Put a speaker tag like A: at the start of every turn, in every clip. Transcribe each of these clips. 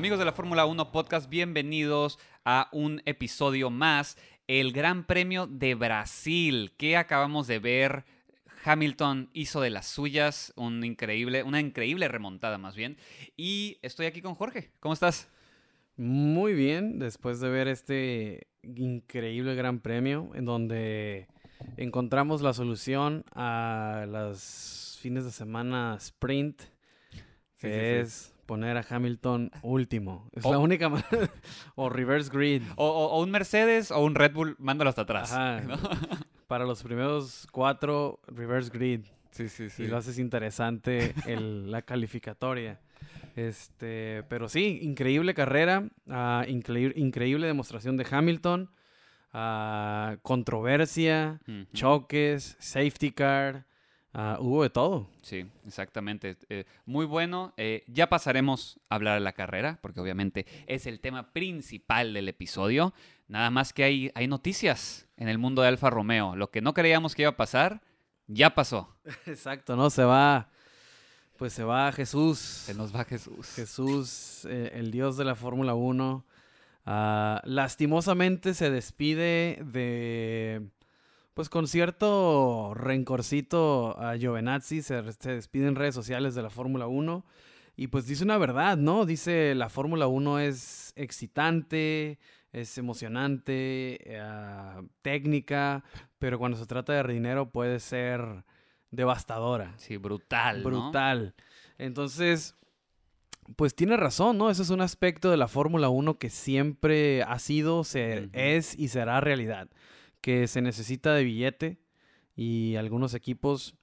A: Amigos de la Fórmula 1 Podcast, bienvenidos a un episodio más, el Gran Premio de Brasil, que acabamos de ver. Hamilton hizo de las suyas un increíble, una increíble remontada más bien. Y estoy aquí con Jorge. ¿Cómo estás?
B: Muy bien, después de ver este increíble Gran Premio en donde encontramos la solución a los fines de semana sprint, que
A: Sí, sí, sí.
B: es poner a Hamilton último. Es
A: O-
B: la única manera. o reverse grid.
A: O, o- o un Mercedes o un Red Bull, mándalo hasta atrás.
B: Ajá.
A: ¿no?
B: Para los primeros cuatro, reverse grid.
A: Sí, sí,
B: Y lo haces interesante el- la calificatoria. Este, pero sí, increíble carrera, ah, increíble, increíble demostración de Hamilton, ah, controversia, choques, safety car, ah, hubo de todo.
A: Sí, exactamente. Eh, muy bueno. Eh, ya pasaremos a hablar de la carrera, porque obviamente es el tema principal del episodio. Nada más que hay, hay noticias en el mundo de Alfa Romeo. Lo que no creíamos que iba a pasar, ya pasó.
B: Exacto, ¿no? Se va, pues se va Jesús.
A: Se nos va Jesús.
B: Jesús, eh, el dios de la Fórmula 1. Ah, lastimosamente se despide de, pues con cierto rencorcito a Giovinazzi, se, se despide en redes sociales de la Fórmula 1 y pues dice una verdad, ¿no? Dice la Fórmula 1 es excitante, es emocionante, eh, técnica, pero cuando se trata de dinero puede ser devastadora.
A: Sí, brutal. ¿no?
B: Brutal. Entonces, pues tiene razón, ¿no? Ese es un aspecto de la Fórmula 1 que siempre ha sido, se, es y será realidad. Que se necesita de billete y algunos equipos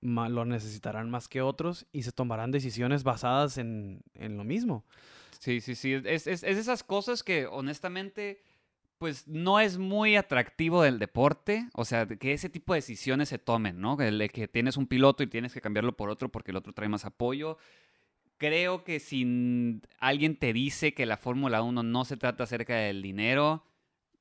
B: ma- lo necesitarán más que otros y se tomarán decisiones basadas en, en lo mismo.
A: Sí, sí, sí. Es, es, es esas cosas que honestamente, pues no es muy atractivo del deporte. O sea, que ese tipo de decisiones se tomen, ¿no? De que tienes un piloto y tienes que cambiarlo por otro porque el otro trae más apoyo. Creo que si alguien te dice que la Fórmula 1 no se trata acerca del dinero,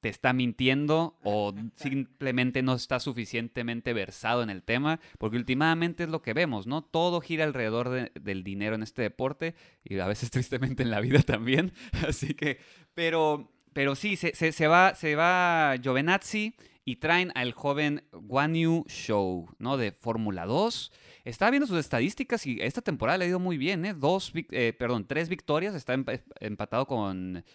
A: te está mintiendo o simplemente no está suficientemente versado en el tema, porque últimamente es lo que vemos, ¿no? Todo gira alrededor de- del dinero en este deporte y a veces tristemente en la vida también. Así que, pero, pero sí, se, se- se va, se va Giovinazzi y traen al joven Guan Yu Show, ¿no? De Fórmula 2. Estaba viendo sus estadísticas y esta temporada le ha ido muy bien, ¿eh? Dos, eh, perdón, tres victorias, está empa- empatado con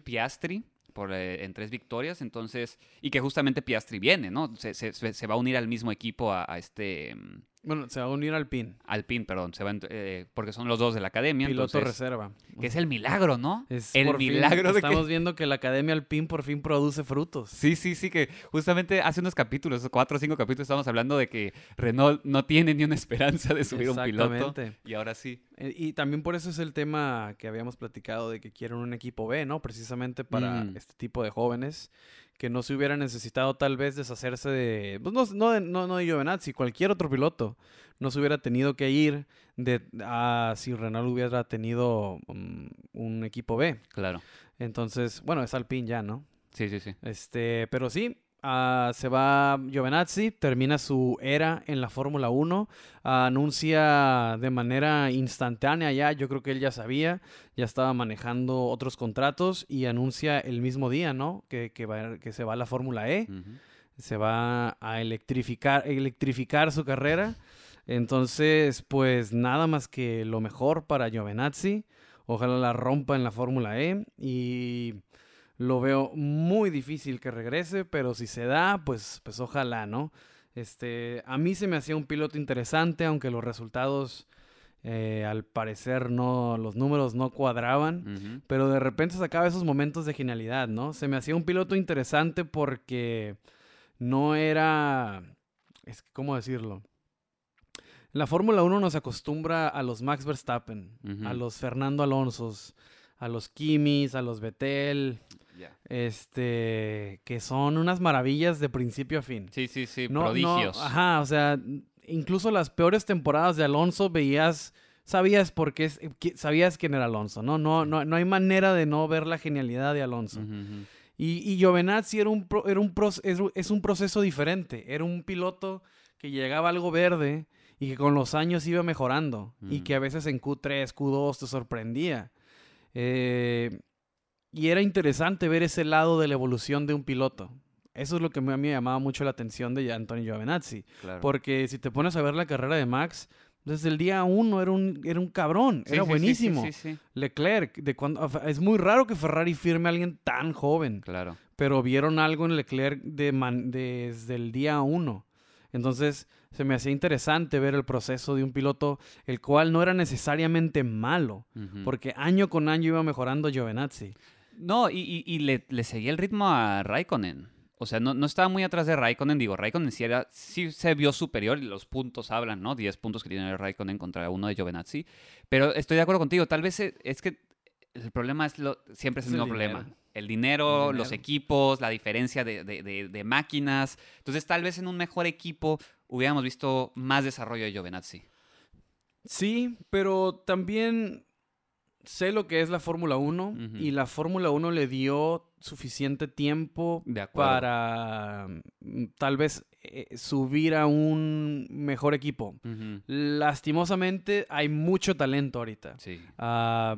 A: Piastri por, eh, en tres victorias, entonces, y que justamente Piastri viene, ¿no? Se, se- se- va a unir al mismo equipo a, a este mm,
B: Bueno, se va a unir al PIN,
A: Alpine, perdón, se va eh, porque son los dos de la academia,
B: piloto
A: entonces,
B: reserva.
A: que es el milagro, ¿no?
B: Es
A: el
B: fin,
A: milagro que
B: Estamos viendo que la Academia Alpine por fin produce frutos.
A: Sí, sí, sí, que justamente hace unos capítulos, cuatro o cinco capítulos, estábamos hablando de que Renault no tiene ni una esperanza de subir un piloto. Y ahora sí.
B: Eh, Y también por eso es el tema que habíamos platicado de que quieren un equipo B, ¿no? Precisamente para
A: Mm.
B: este tipo de jóvenes que no se hubieran necesitado tal vez deshacerse de, pues no, no, de- no, no de Giovinazzi, cualquier otro piloto no se hubiera tenido que ir de a si Renault hubiera tenido mm, un equipo B.
A: Claro.
B: Entonces, bueno, es Alpine ya, ¿no?
A: Sí, sí, sí.
B: Este, pero sí, ah, se va Giovinazzi, termina su era en la Fórmula 1, ah, anuncia de manera instantánea ya, yo creo que él ya sabía, ya estaba manejando otros contratos y anuncia el mismo día, ¿no? Que, que, va- que se va a la Fórmula E, se va a electrificar, electrificar su carrera. Entonces, pues nada más que lo mejor para Giovinazzi. Ojalá la rompa en la Fórmula E y lo veo muy difícil que regrese, pero si se da, pues, pues ojalá, ¿no? Este, a mí se me hacía un piloto interesante, aunque los resultados, eh, al parecer, no, los números no cuadraban. Pero de repente sacaba esos momentos de genialidad, ¿no? Se me hacía un piloto interesante porque no era... Es que, ¿cómo decirlo? La Fórmula 1 nos acostumbra a los Max Verstappen, a los Fernando Alonsos, a los Kimis, a los Vettel,
A: Ya.
B: este, que son unas maravillas de principio a fin.
A: Sí, sí, sí,
B: No- no,
A: prodigios.
B: ajá, o sea, incluso las peores temporadas de Alonso veías, sabías por qué, sabías quién era Alonso, ¿no? No, no, no hay manera de no ver la genialidad de Alonso. Y, y Giovinazzi era un, pro- era un pro- es, es un proceso diferente. Era un piloto que llegaba algo verde y que con los años iba mejorando. Y que a veces en Q3, Q2 te sorprendía. Eh, y era interesante ver ese lado de la evolución de un piloto. Eso es lo que a mí me llamaba mucho la atención de Antonio Giovinazzi.
A: Claro.
B: Porque si te pones a ver la carrera de Max, desde el día uno era un, era un cabrón,
A: Sí,
B: era
A: sí,
B: buenísimo.
A: Sí,
B: Leclerc, de cuando, es muy raro que Ferrari firme a alguien tan joven,
A: claro.
B: pero vieron algo en Leclerc de man- desde el día uno. Entonces se me hacía interesante ver el proceso de un piloto, el cual no era necesariamente malo, porque año con año iba mejorando Giovinazzi.
A: No, y, y- y le, le seguía el ritmo a Raikkonen. O sea, no, no estaba muy atrás de Raikkonen. Digo, Raikkonen sí, era, sí se vio superior y los puntos hablan, ¿no? 10 puntos que tiene Raikkonen contra uno de Giovinazzi. Pero estoy de acuerdo contigo. Tal vez eh, es que el problema es lo, siempre es
B: Es
A: el
B: el
A: mismo problema.
B: dinero.
A: El dinero, los equipos, la diferencia de, de- de- de máquinas. Entonces, tal vez en un mejor equipo hubiéramos visto más desarrollo de Giovinazzi.
B: Sí, pero también sé lo que es la Fórmula 1
A: Ujú.
B: y la Fórmula 1 le dio suficiente tiempo
A: De
B: para mm, tal vez eh, subir a un mejor equipo. Lastimosamente hay mucho talento ahorita.
A: Sí.
B: Ah,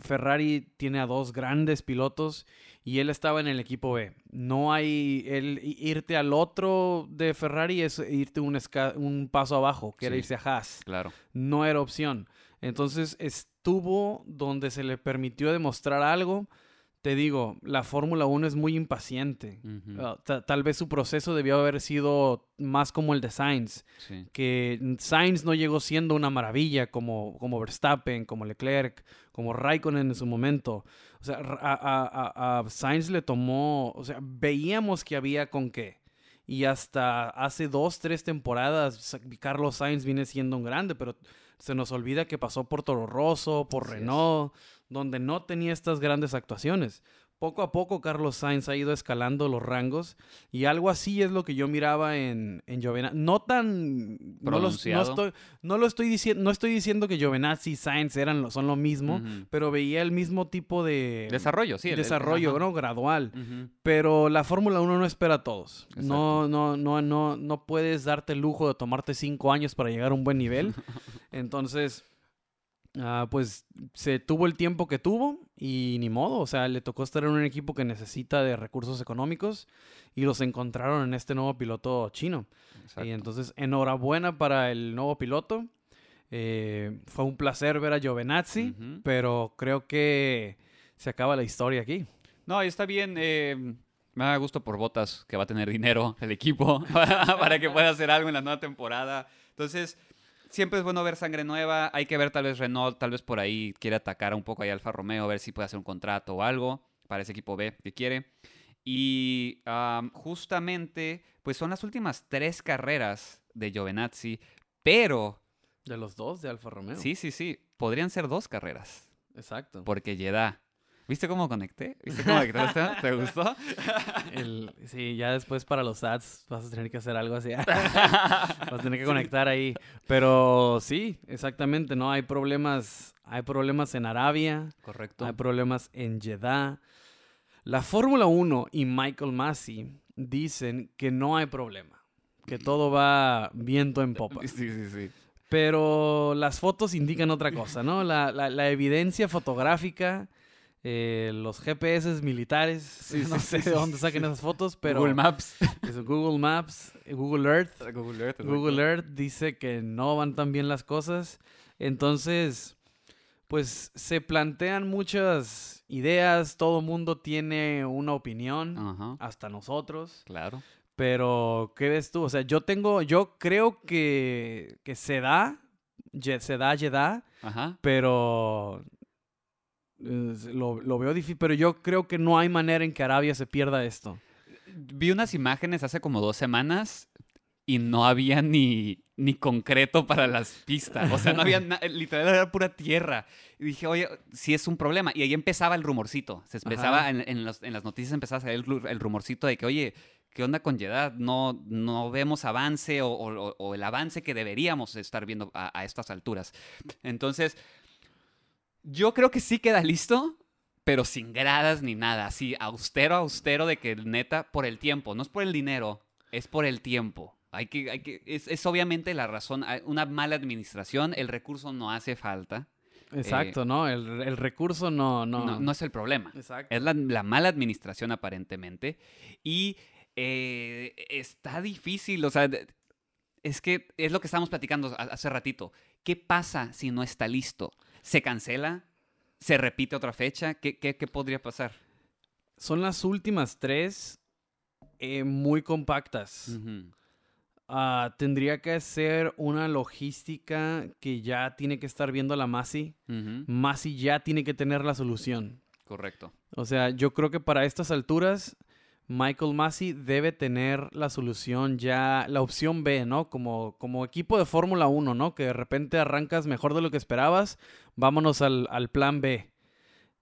B: Ferrari tiene a dos grandes pilotos y él estaba en el equipo B. No hay el irte al otro de Ferrari es irte un, esca- un paso abajo, que era irse a Haas
A: Claro.
B: no era opción. Entonces estuvo donde se le permitió demostrar algo. Te digo, la Fórmula 1 es muy impaciente. Ah, ta- tal vez su proceso debió haber sido más como el de Sainz,
A: Sí.
B: que Sainz no llegó siendo una maravilla como, como Verstappen, como Leclerc, como Raikkonen en su momento. O sea, a, a- a- Sainz le tomó, o sea, veíamos que había con qué. Y hasta hace dos, tres temporadas, Carlos Sainz viene siendo un grande, pero se nos olvida que pasó por Toro Rosso, por
A: Así es.
B: Renault, donde no tenía estas grandes actuaciones. Poco a poco Carlos Sainz ha ido escalando los rangos y algo así es lo que yo miraba en, en. No tan... No, los- no
A: Pronunciado.
B: estoy, no lo estoy diciendo, no estoy diciendo que Giovinazzi y Sainz eran, lo- son lo mismo, pero veía el mismo tipo de
A: Desarrollo, sí. el- el-
B: desarrollo. ¿no? Gradual. Pero la Fórmula 1 no espera a todos.
A: Exacto.
B: No, no, no, no, no puedes darte el lujo de tomarte cinco años para llegar a un buen nivel. Entonces, ah, pues se tuvo el tiempo que tuvo y ni modo. O sea, le tocó estar en un equipo que necesita de recursos económicos y los encontraron en este nuevo piloto chino.
A: Exacto.
B: Y entonces, enhorabuena para el nuevo piloto. Eh, fue un placer ver a Giovinazzi,
A: Ujú.
B: pero creo que se acaba la historia aquí.
A: No, está bien. eh, me da gusto por Botas que va a tener dinero el equipo para que pueda hacer algo en la nueva temporada. Entonces, siempre es bueno ver sangre nueva. Hay que ver tal vez Renault, tal vez por ahí quiere atacar un poco ahí Alfa Romeo, ver si puede hacer un contrato o algo para ese equipo B que quiere. Y am, justamente, pues son las últimas tres carreras de Giovinazzi, pero
B: De los dos de Alfa Romeo.
A: sí, sí, sí, podrían ser dos carreras.
B: Exacto.
A: Porque Jeddah. ¿Viste cómo conecté? ¿Viste cómo conectaste? ¿Te gustó?
B: El- sí, ya después para los ads vas a tener que hacer algo así. vas a tener que conectar ahí. Pero sí, exactamente, ¿no? Hay problemas, hay problemas en Arabia,
A: Correcto.
B: hay problemas en Jeddah. La Fórmula 1 y Michael Massey dicen que no hay problema, que todo va viento en popa.
A: Sí, sí, sí.
B: Pero las fotos indican otra cosa, ¿no? La, la- la evidencia fotográfica, eh, los GPS militares,
A: Sí,
B: no
A: sí,
B: sé
A: sí,
B: de dónde saquen esas fotos, pero
A: Google Maps.
B: Google Maps, eh, Google Earth.
A: Google Earth.
B: Google Earth dice que no van tan bien las cosas. Entonces, pues se plantean muchas ideas, todo mundo tiene una opinión, hasta nosotros.
A: Claro.
B: Pero, ¿qué ves tú? O sea, yo tengo, yo creo que, que se da, se da, se da,
A: Ajá.
B: pero lo, lo veo difícil, pero yo creo que no hay manera en que Arabia se pierda esto.
A: Vi unas imágenes hace como dos semanas y no había ni, ni concreto para las pistas. O sea, no había na- literal era pura tierra. Y dije, oye, sí es un problema. Y ahí empezaba el rumorcito. Se empezaba en, en los- en las noticias empezaba a salir el, el rumorcito de que, oye, ¿qué onda con Jeddah? No, no vemos avance o, o- o el avance que deberíamos estar viendo a, a estas alturas. Entonces, yo creo que sí queda listo, pero sin gradas ni nada. Así, austero, austero de que neta, por el tiempo. No es por el dinero, es por el tiempo. Hay que, hay que, es, es obviamente la razón. Una mala administración, el recurso no hace falta.
B: Exacto, ¿no? El, el recurso no, no...
A: no, no es el problema.
B: Exacto.
A: Es la, la mala administración aparentemente. Y eh, está difícil, o sea, es que es lo que estábamos platicando ha- hace ratito. ¿Qué pasa si no está listo? ¿Se cancela? ¿Se repite otra fecha? ¿Qué, qué, qué podría pasar?
B: Son las últimas tres eh, muy compactas. Ah, tendría que ser una logística que ya tiene que estar viendo la Masi.
A: Ujú.
B: Masi ya tiene que tener la solución.
A: Correcto.
B: O sea, yo creo que para estas alturas, Michael Massey debe tener la solución ya, la opción B, ¿no? Como, como equipo de Fórmula 1, ¿no? Que de repente arrancas mejor de lo que esperabas, vámonos al, al plan B.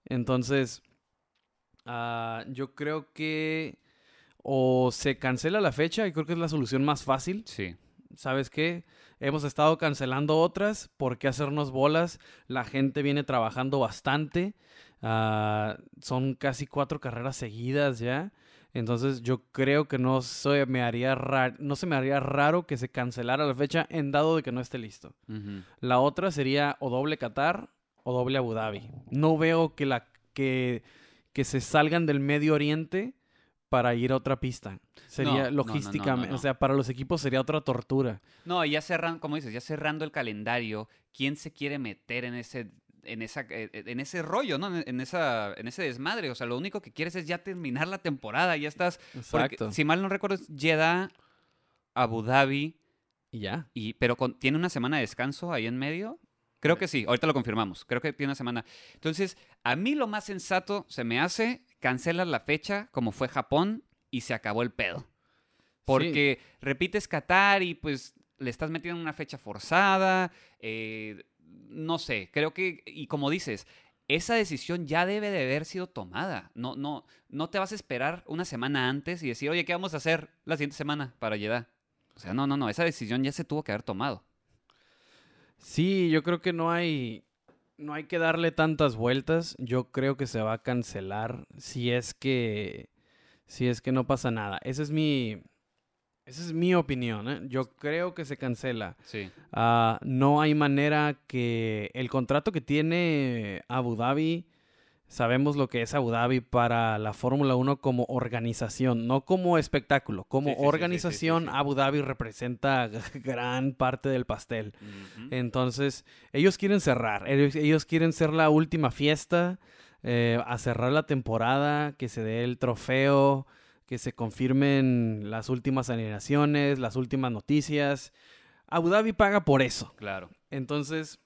B: Entonces, ah, yo creo que o se cancela la fecha, y creo que es la solución más fácil.
A: Sí.
B: ¿Sabes qué? Hemos estado cancelando otras. ¿Por qué hacernos bolas? La gente viene trabajando bastante. Ah, son casi cuatro carreras seguidas ya. Entonces yo creo que no se me haría ra- no se me haría raro que se cancelara la fecha en dado de que no esté listo. La otra sería o doble Qatar o doble Abu Dhabi. No veo que la que, que se salgan del Medio Oriente para ir a otra pista. Sería
A: no,
B: logísticamente,
A: no, no.
B: o sea, para los equipos sería otra tortura.
A: No, ya cerrando, como dices, ya cerrando el calendario, ¿quién se quiere meter en ese, en esa, eh, en ese rollo, ¿no? En, esa, en ese desmadre. O sea, lo único que quieres es ya terminar la temporada, ya estás. porque,
B: Exacto.
A: si mal no recuerdo, es Jeddah, Abu Dhabi,
B: Y ya.
A: y, pero con- tiene una semana de descanso ahí en medio. Creo que sí, ahorita lo confirmamos. Creo que tiene una semana. Entonces, a mí lo más sensato se me hace cancelar la fecha como fue Japón y se acabó el pedo. Porque repites Qatar y pues le estás metiendo una fecha forzada. eh, no sé, creo que, y como dices, esa decisión ya debe de haber sido tomada. No, no, no te vas a esperar una semana antes y decir, oye, ¿qué vamos a hacer la siguiente semana para Jeddah? O sea, no, no, no, esa decisión ya se tuvo que haber tomado.
B: Sí, yo creo que no hay no hay que darle tantas vueltas. Yo creo que se va a cancelar si es que si es que no pasa nada. Esa es mi esa es mi opinión, ¿eh? Yo creo que se cancela.
A: Sí.
B: Ah, no hay manera que el contrato que tiene Abu Dhabi, sabemos lo que es Abu Dhabi para la Fórmula 1 como organización, no como espectáculo, como
A: Sí, sí,
B: organización. Abu Dhabi representa gran parte del pastel. Entonces, ellos quieren cerrar, ellos, ellos quieren ser la última fiesta, eh, a cerrar la temporada, que se dé el trofeo, que se confirmen las últimas alineaciones, las últimas noticias. Abu Dhabi paga por eso.
A: Claro.
B: Entonces,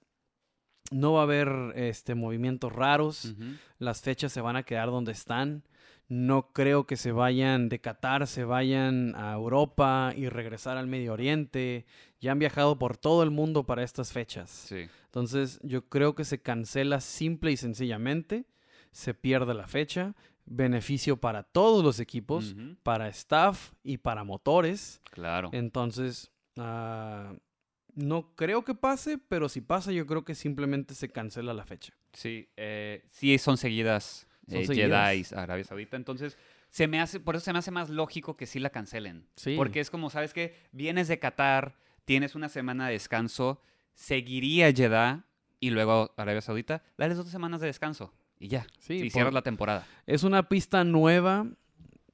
B: no va a haber este, movimientos raros. Las fechas se van a quedar donde están. No creo que se vayan de Qatar, se vayan a Europa y regresar al Medio Oriente. Ya han viajado por todo el mundo para estas fechas.
A: Sí.
B: Entonces, yo creo que se cancela simple y sencillamente. Se pierde la fecha. Beneficio para todos los equipos, para staff y para motores.
A: Claro.
B: Entonces, ah, no creo que pase, pero si pasa, yo creo que simplemente se cancela la fecha.
A: Sí, eh, sí son seguidas,
B: Son
A: eh,
B: seguidas.
A: Jedi Arabia Saudita. Entonces, se me hace, por eso se me hace más lógico que sí la cancelen.
B: Sí.
A: Porque es como, ¿sabes qué? Vienes de Qatar, tienes una semana de descanso, seguiría Jeddah y luego Arabia Saudita, dales dos semanas de descanso y ya.
B: Sí,
A: cierras la temporada.
B: Es una pista nueva.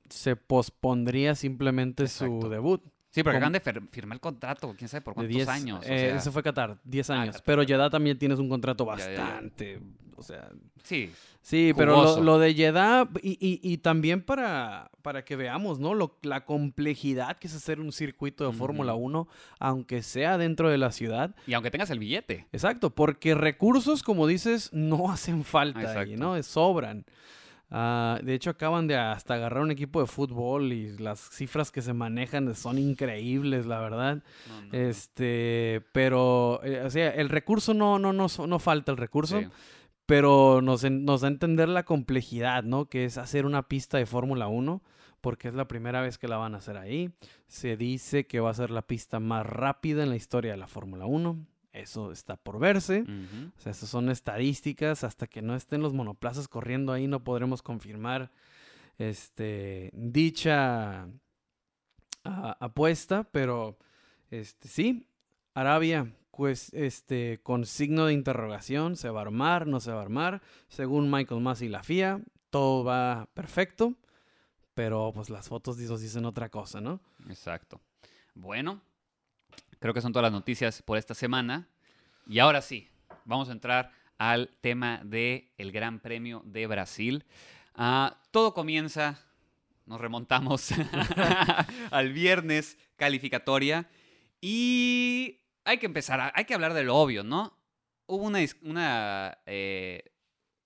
B: Se pospondría simplemente
A: Exacto.
B: su debut.
A: Sí, porque
B: ¿Cómo?
A: acaban de fir- firmar el contrato, quién sabe por cuántos
B: 10
A: años. o
B: eh,
A: sea,
B: ese fue Qatar, 10
A: Ah,
B: años.
A: Qatar,
B: pero. Jeddah también tienes un contrato
A: Ya, ya, ya.
B: O sea,
A: sí,
B: sí, pero lo, de Jeddah y, y- y también para, para que veamos, ¿no? Lo- la complejidad que es hacer un circuito de. Fórmula 1, aunque sea dentro de la ciudad.
A: y aunque tengas el billete.
B: Exacto, porque recursos, como dices, no hacen falta ahí. ¿no? Sobran. Ah, de hecho, acaban de hasta agarrar un equipo de fútbol y las cifras que se manejan son increíbles, la verdad.
A: No, no, no.
B: Este, pero, eh, o sea, el recurso no, no, no, no falta el recurso,
A: Sí.
B: Pero nos, da a entender la complejidad, ¿no? Que es hacer una pista de Fórmula 1, porque es la primera vez que la van a hacer ahí. Se dice que va a ser la pista más rápida en la historia de la Fórmula 1. Eso está por verse. O sea, esas son estadísticas. Hasta que no estén los monoplazas corriendo ahí, no podremos confirmar este, dicha apuesta. Pero este, sí, Arabia, pues, este, con signo de interrogación, ¿se va a armar? ¿No se va a armar? Según Michael Massey y la FIA, todo va perfecto, pero pues las fotos nos dicen otra cosa, ¿no?
A: Exacto. Bueno, creo que son todas las noticias por esta semana. Y ahora sí, vamos a entrar al tema del el Gran Premio de Brasil. Ah, todo comienza, nos remontamos al viernes calificatoria y hay que empezar, hay que hablar de lo obvio, ¿no? Hubo una, una eh,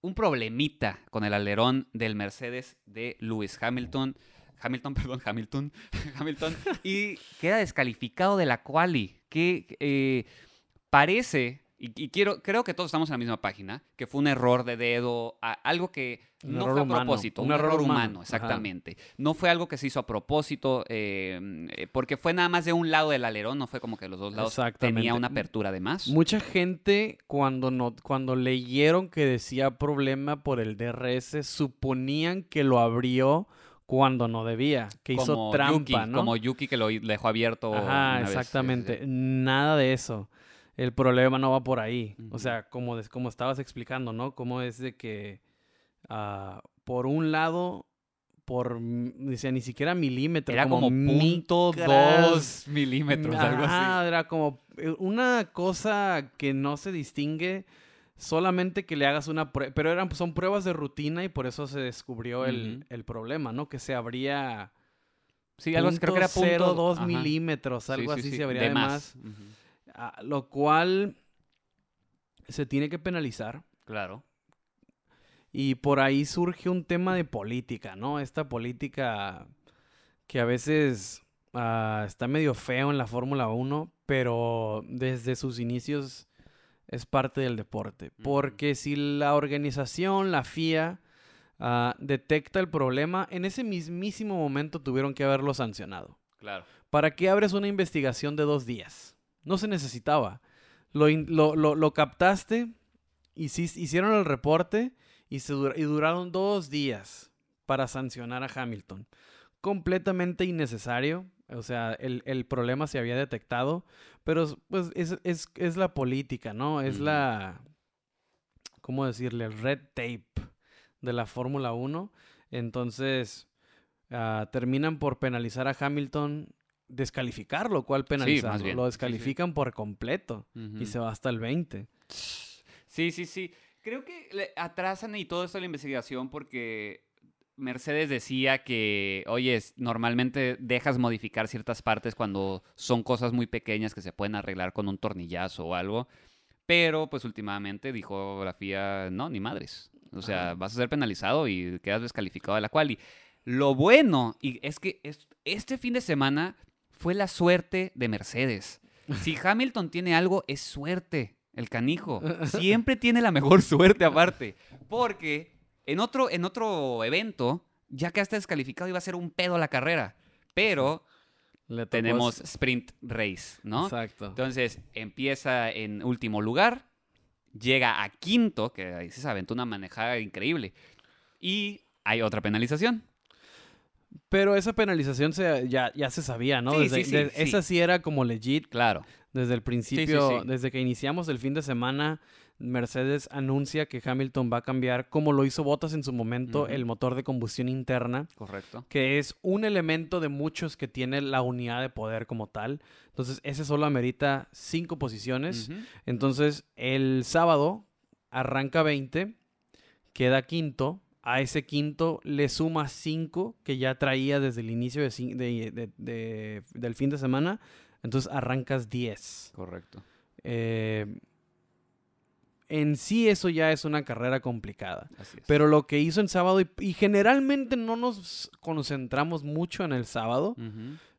A: un problemita con el alerón del Mercedes de Lewis Hamilton. Hamilton, perdón, Hamilton, Hamilton, y queda descalificado de la quali, que eh, parece y, quiero, creo que todos estamos en la misma página, que fue un error de dedo, algo que no fue a propósito, un, error, humano, exactamente. No fue algo que se hizo a propósito, eh, eh, porque fue nada más de un lado del alerón, no fue como que los dos lados tenía una apertura de más.
B: Mucha gente cuando, no, cuando leyeron que decía problema por el DRS, suponían que lo abrió cuando no debía, que hizo trampa, ¿no?
A: Como Yuki que lo dejó abierto.
B: Ajá, exactamente. Nada de eso el problema no va por ahí. O sea, como, como estabas explicando, ¿no? Cómo es de que uh, por un lado, por, dice, ni siquiera milímetros.
A: Era como, punto dos milímetros, algo así.
B: era como eh, una cosa que no se distingue solamente que le hagas una prueba, pero eran, son pruebas de rutina y por eso se descubrió el, el problema, ¿no? Que se abría...
A: Sí, algo creo que era punto...
B: 0.2 milímetros, algo así se abría de, más. Ah, lo cual se tiene que penalizar.
A: Claro.
B: Y por ahí surge un tema de política, ¿no? Esta política que a veces ah, está medio feo en la Fórmula 1, pero desde sus inicios es parte del deporte. Porque si la organización, la FIA, ah, detecta el problema, en ese mismísimo momento tuvieron que haberlo sancionado.
A: Claro.
B: ¿Para qué abres una investigación de dos días? No se necesitaba. Lo, lo, captaste, hicieron el reporte y, se duraron dos días para sancionar a Hamilton. Completamente innecesario. O sea, el, problema se había detectado, pero pues es, la política, ¿no? Es la, ¿cómo decirle? El red tape de la Fórmula 1. Entonces, ah, terminan por penalizar a Hamilton descalificarlo, cual penalizarlo. Lo descalifican por completo y se va hasta el 20.
A: Sí, sí, sí. Creo que atrasan y todo esto la investigación porque Mercedes decía que, oye, normalmente dejas modificar ciertas partes cuando son cosas muy pequeñas que se pueden arreglar con un tornillazo o algo. Pero, pues últimamente dijo la FIA, no, ni madres. O sea, vas a ser penalizado y quedas descalificado de la cual. Y lo bueno, y es que este fin de semana fue la suerte de Mercedes. Si Hamilton tiene algo, es suerte, el canijo. Siempre tiene la mejor suerte aparte. Porque en otro, en otro evento, ya que está descalificado, iba a ser un pedo la carrera. Pero tenemos sprint race, ¿no?
B: Exacto.
A: Entonces empieza en último lugar, llega a quinto, que ahí se aventó una manejada increíble. Y hay otra penalización.
B: Pero esa penalización se, ya, ya se sabía, ¿no?
A: Sí, sí,
B: esa sí era como legit.
A: Claro.
B: Desde el principio, desde que iniciamos el fin de semana, Mercedes anuncia que Hamilton va a cambiar, como lo hizo Bottas en su momento, el motor de combustión interna.
A: Correcto.
B: Que es un elemento de muchos que tiene la unidad de poder como tal. Entonces, ese solo amerita cinco posiciones. Entonces, el sábado arranca 20, queda quinto, a ese quinto le suma cinco que ya traía desde el inicio de, del fin de semana. Entonces arrancas 10.
A: Correcto.
B: Eh, en sí eso ya es una carrera complicada. Pero lo que hizo en sábado, y, generalmente no nos concentramos mucho en el sábado,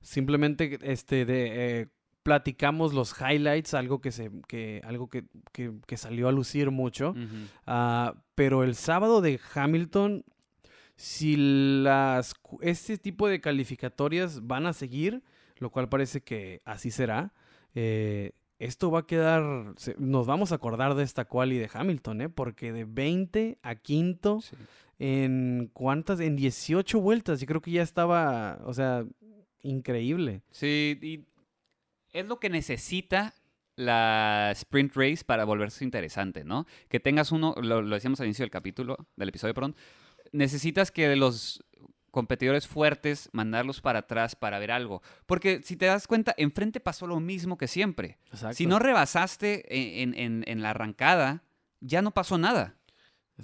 B: simplemente este, de, eh, platicamos los highlights, algo que, se, que, algo que, que, salió a lucir mucho. Ah, pero el sábado de Hamilton, si las, este tipo de calificatorias van a seguir, lo cual parece que así será, eh, esto va a quedar, nos vamos a acordar de esta quali de Hamilton, ¿eh? porque de 20 a quinto, en cuántas, en 18 vueltas, yo creo que ya estaba, o sea, increíble.
A: Sí, y es lo que necesita la sprint race para volverse interesante, ¿no? Que tengas uno, lo, lo decíamos al inicio del capítulo, del episodio, perdón, necesitas que los competidores fuertes mandarlos para atrás para ver algo. Porque si te das cuenta, enfrente pasó lo mismo que siempre.
B: Exacto.
A: Si no rebasaste en, en- en la arrancada, ya no pasó nada.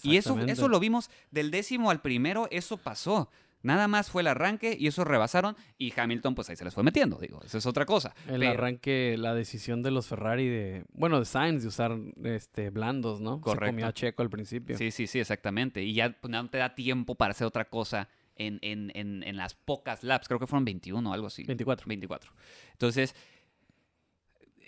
A: Y eso, eso lo vimos del décimo al primero, eso pasó. Nada más fue el arranque y eso rebasaron y Hamilton pues ahí se les fue metiendo, digo, eso es otra cosa.
B: El
A: Pero-
B: arranque, la decisión de los Ferrari de, bueno, de Sainz de usar este blandos, ¿no?
A: Correcto.
B: Se comió a Checo al principio.
A: Sí, sí, sí, exactamente. Y ya pues, no te da tiempo para hacer otra cosa en, en- en- en las pocas laps. Creo que fueron 21 o algo así.
B: 24.
A: 24. Entonces,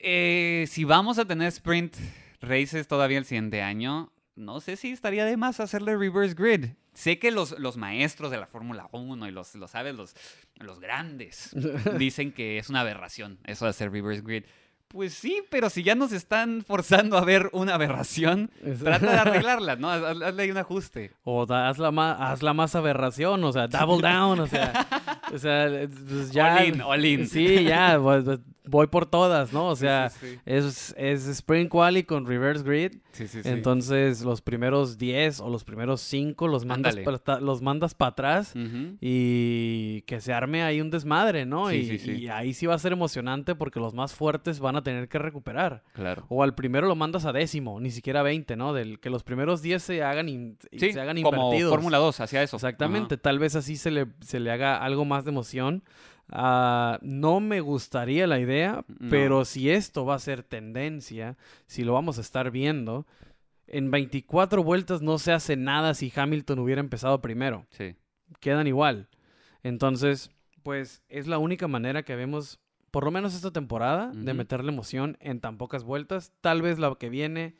A: eh, si vamos a tener sprint races todavía el siguiente año, no sé si estaría de más hacerle reverse grid. Sé que los, los maestros de la Fórmula 1 y los, los sabes, los, los grandes, dicen que es una aberración eso de hacer reverse grid. Pues sí, pero si ya nos están forzando a ver una aberración,
B: Es-
A: trata de arreglarla, ¿no? Haz- Hazle ahí un ajuste.
B: O da- hazla más, hazla más aberración, o sea, double down, o sea, o sea, pues ya.
A: All in, all in.
B: Sí, ya, voy, voy por todas, ¿no? O sea,
A: sí, sí.
B: es, es sprint quali con reverse grid.
A: Sí, sí, sí.
B: Entonces, los primeros 10 o los primeros 5 los mandas para los mandas para atrás y que se arme ahí un desmadre, ¿no? Y, y ahí sí va a ser emocionante porque los más fuertes van a tener que recuperar.
A: Claro.
B: O al primero lo mandas a décimo, ni siquiera a 20, ¿no? Del que los primeros 10 se hagan, in-
A: Sí,
B: se hagan
A: como
B: invertidos.
A: Fórmula 2, hacía eso.
B: Exactamente, tal vez así se le, se le haga algo más de emoción. Ah, no me gustaría la idea,
A: No.
B: pero si esto va a ser tendencia, si lo vamos a estar viendo, en 24 vueltas no se hace nada si Hamilton hubiera empezado primero.
A: Sí.
B: Quedan igual. Entonces, pues es la única manera que vemos, por lo menos esta temporada, de
A: Ujú.
B: meterle emoción en tan pocas vueltas. Tal vez la que viene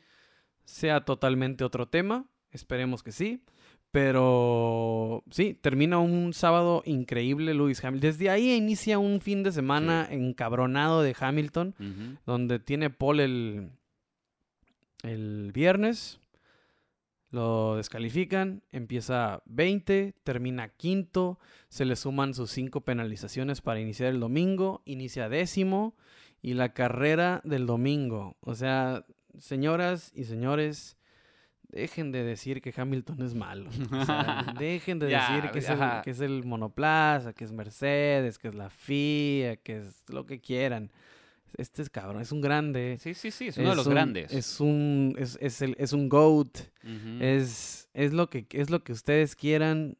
B: sea totalmente otro tema. Esperemos que sí. Pero sí, termina un sábado increíble Lewis Hamilton. Desde ahí inicia un fin de semana encabronado de Hamilton, donde tiene Paul el, el viernes. Lo descalifican, empieza 20, termina quinto, se le suman sus cinco penalizaciones para iniciar el domingo, inicia décimo y la carrera del domingo. O sea, señoras y señores, dejen de decir que Hamilton es malo. O sea, dejen de decir que es, el,
A: ajá.
B: que es el monoplaza, que es Mercedes, que es la FIA, que es lo que quieran. Este es cabrón, es un grande.
A: Sí, sí, sí, es uno de los
B: un-
A: grandes.
B: Es un, es, es el, es un GOAT. Es, es, lo que, es lo que ustedes quieran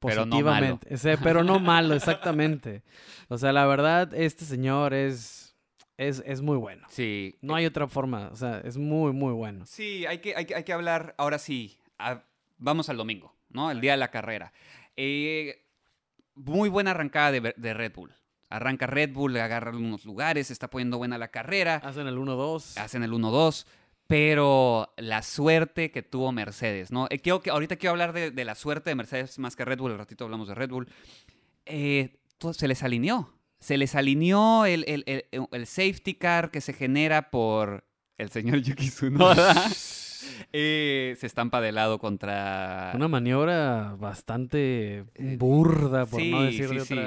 A: Pero no
B: positivamente. O sea, pero no malo, exactamente. O sea, la verdad, este señor es, es, es muy bueno.
A: Sí.
B: No hay otra forma. O sea, es muy, muy bueno.
A: Sí, hay que, hay hay que hablar, ahora sí, a- vamos al domingo, ¿no? El día de la carrera. Eh, muy buena arrancada de, de Red Bull. Arranca Red Bull, agarra algunos lugares, está poniendo buena la carrera,
B: Hacen el 1-2.
A: hacen el 1-2, pero la suerte que tuvo Mercedes, ¿no? Eh, quiero que, ahorita quiero hablar de, de la suerte de Mercedes más que Red Bull, al ratito hablamos de Red Bull. Eh, todo se les alineó. Se les alineó el, el- el- el safety car que se genera por el señor Yuki Tsunoda. Eh, se estampa de lado contra...
B: Una maniobra bastante burda, por no
A: sí,
B: decir de
A: sí, sí.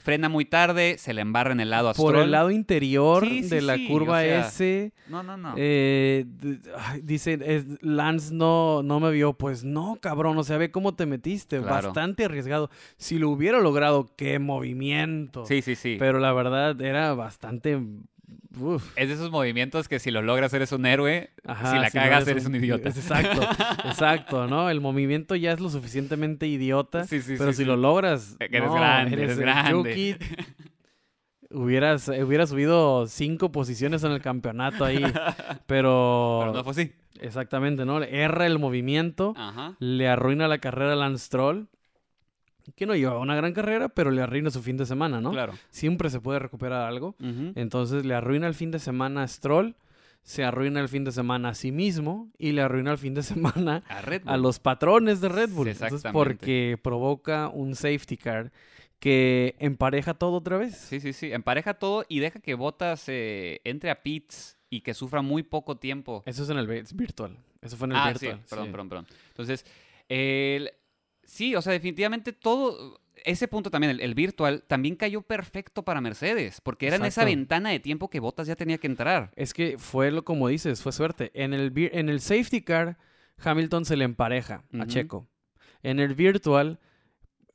A: Frena muy tarde, se le embarra en el lado a
B: Por el lado interior
A: Sí, sí,
B: de la
A: sí, o
B: curva
A: sea,
B: S.
A: No, no, no.
B: Eh, dice, es- Lance no, no me vio. Pues no, cabrón, o sea, ve cómo te metiste.
A: Claro.
B: Bastante arriesgado. Si lo hubiera logrado, qué movimiento.
A: sí, sí, sí.
B: Pero la verdad era bastante... uf.
A: Es de esos movimientos que si lo logras eres un héroe,
B: Ajá,
A: si la cagas eres un idiota.
B: es Exacto, exacto, ¿no? El movimiento ya es lo suficientemente idiota,
A: Sí, sí,
B: pero
A: sí,
B: si lo logras,
A: Eres
B: no,
A: grande,
B: eres
A: grande.
B: Yuki. Hubieras, hubieras subido cinco posiciones en el campeonato ahí, pero,
A: Pero no fue así.
B: exactamente, ¿no? Erra el movimiento,
A: Ajá.
B: le arruina la carrera a Lance Stroll, que no llevaba una gran carrera, pero le arruina su fin de semana, ¿no?
A: Claro.
B: Siempre se puede recuperar algo. Entonces le arruina el fin de semana a Stroll, se arruina el fin de semana a sí mismo y le arruina el fin de semana
A: A Red Bull.
B: a los patrones de Red Bull. Entonces,
A: exactamente.
B: porque provoca un safety car que empareja todo otra vez.
A: Sí, sí, sí. Empareja todo y deja que Botas eh, entre a pits y que sufra muy poco tiempo.
B: Eso es en el virtual. Eso fue en el
A: ah, sí.
B: virtual.
A: Perdón,
B: sí.
A: perdón, perdón. Entonces, el- sí, o sea, definitivamente todo... ese punto también, el, el virtual, también cayó perfecto para Mercedes, porque era en esa ventana de tiempo que Bottas ya tenía que entrar.
B: Es que fue lo como dices, fue suerte. En el, en el safety car, Hamilton se le empareja a. Checo. En el virtual,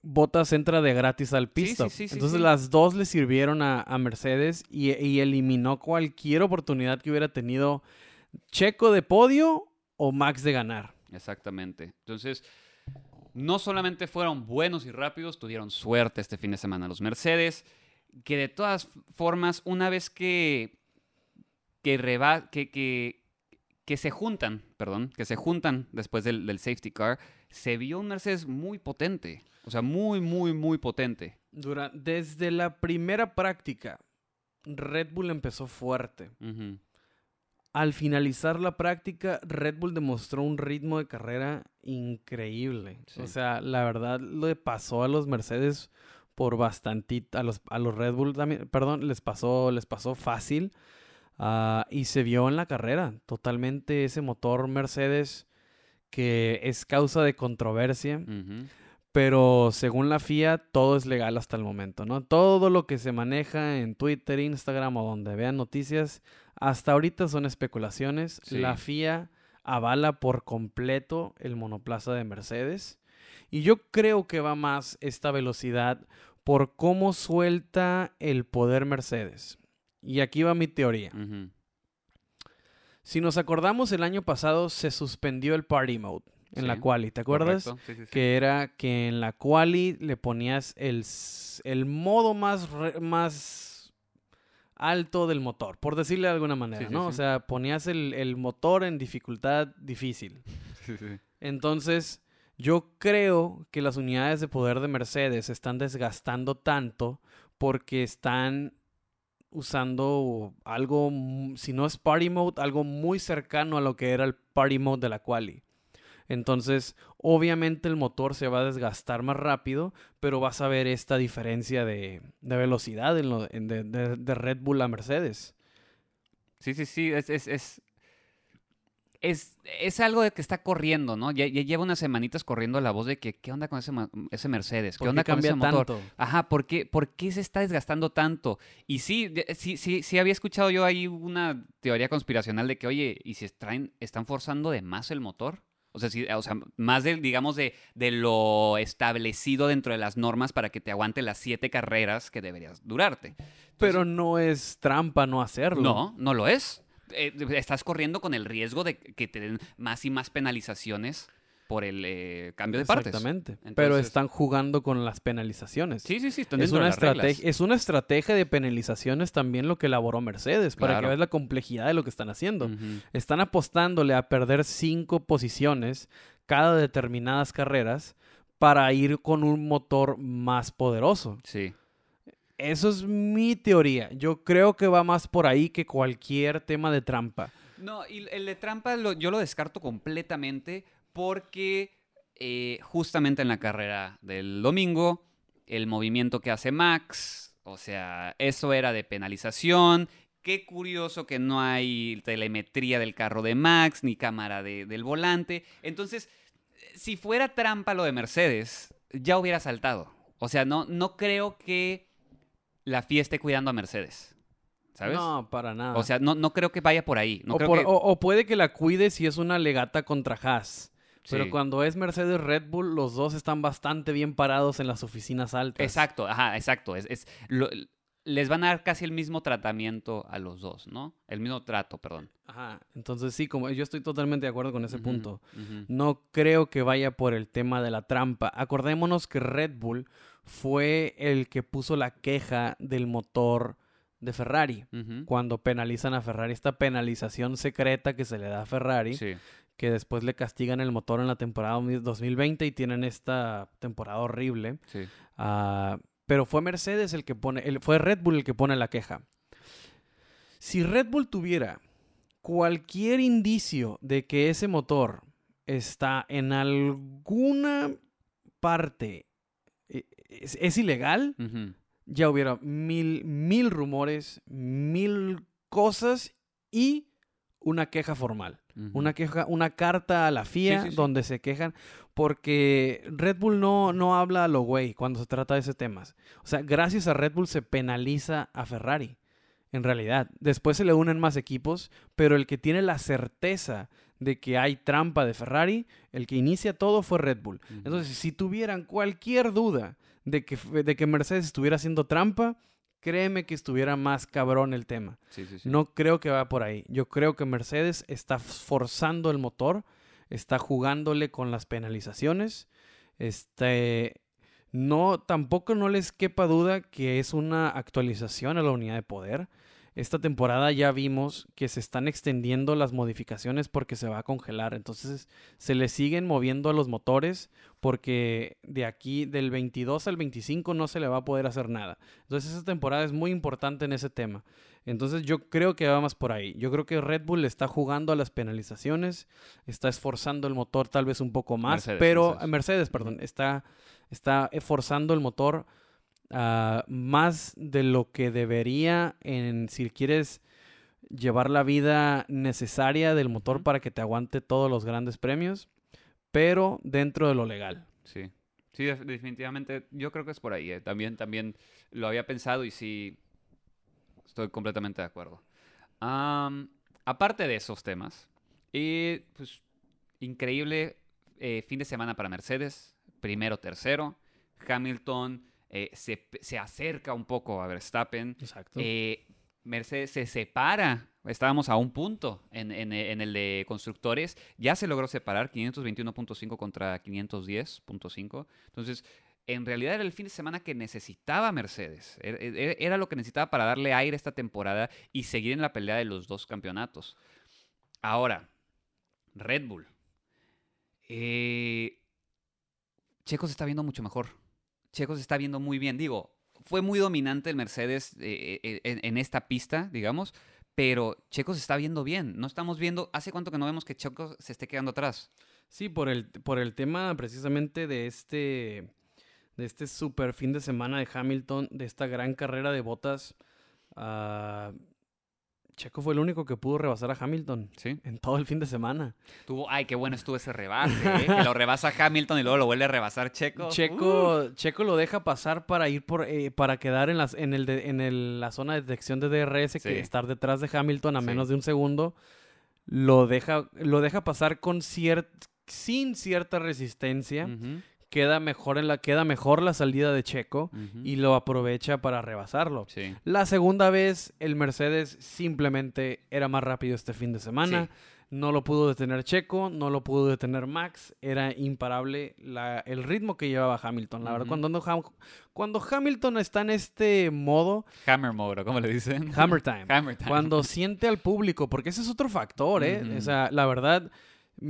B: Bottas entra de gratis al pit
A: Sí, sí, sí, sí,
B: Entonces
A: sí.
B: las dos le sirvieron a, a Mercedes y, y eliminó cualquier oportunidad que hubiera tenido Checo de podio o Max de ganar.
A: Exactamente. Entonces, no solamente fueron buenos y rápidos, tuvieron suerte este fin de semana los Mercedes, que de todas formas, una vez que, que, reba- que, que, que se juntan, perdón, que se juntan después del, del safety car, se vio un Mercedes muy potente. O sea, muy, muy, muy potente.
B: Dura- desde la primera práctica, Red Bull empezó fuerte.
A: Ujú.
B: Al finalizar la práctica, Red Bull demostró un ritmo de carrera increíble.
A: Sí.
B: O sea, la verdad le pasó a los Mercedes por bastantito, a los, a los Red Bull también, perdón, les pasó, les pasó fácil. ah, y se vio en la carrera totalmente ese motor Mercedes que es causa de controversia. Pero según la FIA, todo es legal hasta el momento, ¿no? Todo lo que se maneja en Twitter, Instagram o donde vean noticias, hasta ahorita son especulaciones.
A: Sí.
B: La FIA avala por completo el monoplaza de Mercedes. Y yo creo que va más esta velocidad por cómo suelta el poder Mercedes. Y aquí va mi teoría. Si nos acordamos, el año pasado se suspendió el Party Mode en la quali, ¿te acuerdas?
A: Sí, sí,
B: que era que en la quali le ponías el, el modo más, re- más alto del motor, por decirle de alguna manera,
A: Sí, sí,
B: ¿no? O sea, ponías el, el motor en dificultad difícil. Entonces, yo creo que las unidades de poder de Mercedes se están desgastando tanto porque están usando algo, si no es Party Mode, algo muy cercano a lo que era el Party Mode de la quali. Entonces, obviamente el motor se va a desgastar más rápido, pero vas a ver esta diferencia de, de velocidad en lo- en de, de- de Red Bull a Mercedes.
A: Sí, sí, sí, es, es, es, es, es algo de que está corriendo, ¿no? Ya, ya lleva unas semanitas corriendo la voz de que, ¿qué onda con ese, ese Mercedes? ¿Qué
B: ¿Por
A: onda con ese motor?
B: tanto?
A: Ajá, ¿por qué, ¿por qué se está desgastando tanto? Y sí, sí, sí, sí había escuchado yo ahí una teoría conspiracional de que, oye, ¿y si traen, están forzando de más el motor? O sea, sí, o sea más del, digamos, de, de lo establecido dentro de las normas para que te aguante las siete carreras que deberías durarte.
B: Pero no es trampa no hacerlo.
A: No, no lo es. Eh, estás corriendo con el riesgo de que te den más y más penalizaciones por el eh, cambio de partes.
B: Exactamente. Pero están jugando con las penalizaciones.
A: Sí, sí, sí, están
B: Es una,
A: de las reglas.
B: estrategia, es una estrategia de penalizaciones también lo que elaboró Mercedes, para que veas la complejidad de lo que están haciendo. Están apostándole a perder cinco posiciones cada determinadas carreras para ir con un motor más poderoso.
A: Sí.
B: Eso es mi teoría. Yo creo que va más por ahí que cualquier tema de trampa.
A: No, y el de trampa lo- yo lo descarto completamente porque eh, justamente en la carrera del domingo, el movimiento que hace Max, o sea, eso era de penalización. Qué curioso que no hay telemetría del carro de Max ni cámara de- del volante. Entonces, si fuera trampa lo de Mercedes, ya hubiera saltado. O sea, no, no creo que la FIA esté cuidando a Mercedes. ¿Sabes?
B: No, para nada.
A: O sea, no, no creo que vaya por ahí. No
B: o,
A: creo
B: por-
A: que...
B: o- o puede que la cuide si es una legata contra Haas. Pero
A: Sí.
B: cuando es Mercedes Red Bull, los dos están bastante bien parados en las oficinas altas.
A: Exacto, ajá, exacto. Es, es- lo- les van a dar casi el mismo tratamiento a los dos, ¿no? El mismo trato, perdón.
B: Ajá. Entonces sí, como yo estoy totalmente de acuerdo con ese punto. No creo que vaya por el tema de la trampa. Acordémonos que Red Bull fue el que puso la queja del motor de Ferrari. Cuando penalizan a Ferrari, esta penalización secreta que se le da a Ferrari,
A: Sí,
B: que después le castigan el motor en la temporada 2020 y tienen esta temporada horrible.
A: sí.
B: Ah, pero fue Mercedes el que pone, el- fue Red Bull el que pone la queja. Si Red Bull tuviera cualquier indicio de que ese motor está en alguna parte eh, es, es ilegal, ya hubiera mil, mil rumores, mil cosas y una queja formal. Una queja, una carta a la FIA donde se quejan porque Red Bull no, no habla a lo güey cuando se trata de ese temas. O sea, gracias a Red Bull se penaliza a Ferrari. En realidad, después se le unen más equipos, pero el que tiene la certeza de que hay trampa de Ferrari, el que inicia todo fue Red Bull. Entonces, si tuvieran cualquier duda de que, de que Mercedes estuviera haciendo trampa, créeme que estuviera más cabrón el tema. No creo que va por ahí. Yo creo que Mercedes está forzando el motor, está jugándole con las penalizaciones. Este, no, tampoco no les quepa duda que es una actualización a la unidad de poder. Esta temporada ya vimos que se están extendiendo las modificaciones porque se va a congelar. Entonces se le siguen moviendo a los motores porque de aquí del 22 al 25 no se le va a poder hacer nada. Entonces esta temporada es muy importante en ese tema. Entonces yo creo que va más por ahí. Yo creo que Red Bull está jugando a las penalizaciones, está esforzando el motor tal vez un poco más, pero Mercedes, perdón, está, está esforzando el motor Ah, más de lo que debería en si quieres llevar la vida necesaria del motor para que te aguante todos los grandes premios, pero dentro de lo legal.
A: Sí, sí, definitivamente yo creo que es por ahí. Eh. También, también lo había pensado y sí, estoy completamente de acuerdo. aparte de esos temas, y pues increíble eh, fin de semana para Mercedes, primero, tercero, Hamilton eh, se, acerca un poco a Verstappen.
B: Exacto.
A: Eh, Mercedes se separa, estábamos a un punto en, el de constructores, ya se logró separar 521.5 contra 510.5. Entonces, en realidad era el fin de semana que necesitaba Mercedes. Era, e, e, era, lo que necesitaba para darle aire esta temporada y seguir en la pelea de los dos campeonatos. Ahora, Red Bull. Eh, Checo se está viendo mucho mejor. Checo se está viendo muy bien. Digo, fue muy dominante el Mercedes eh, eh, en, esta pista, digamos, pero Checo se está viendo bien. No estamos viendo, ¿hace cuánto que no vemos que Checo se esté quedando atrás?
B: Sí, por el, por el tema precisamente de este, de este super fin de semana de Hamilton, de esta gran carrera de botas. Ah, Checo fue el único que pudo rebasar a Hamilton
A: ¿Sí?
B: en todo el fin de semana.
A: Tuvo, ay, qué bueno estuvo ese rebase, ¿eh? que lo rebasa Hamilton y luego lo vuelve a rebasar Checo.
B: Checo, uh. Checo lo deja pasar para ir por, eh, para quedar en, las, en, el en el, la zona de detección de DRS, que estar detrás de Hamilton a menos de un segundo. Lo deja, lo deja pasar con sin cierta resistencia queda mejor, en la, queda mejor la salida de Checo y lo aprovecha para rebasarlo. La segunda vez, el Mercedes simplemente era más rápido este fin de semana. No lo pudo detener Checo, no lo pudo detener Max. Era imparable el ritmo que llevaba Hamilton. La verdad, cuando, cuando Hamilton está en este modo...
A: Hammer mode, ¿cómo le dicen?
B: Hammer time. Cuando siente al público, porque ese es otro factor, ¿eh? O sea, la verdad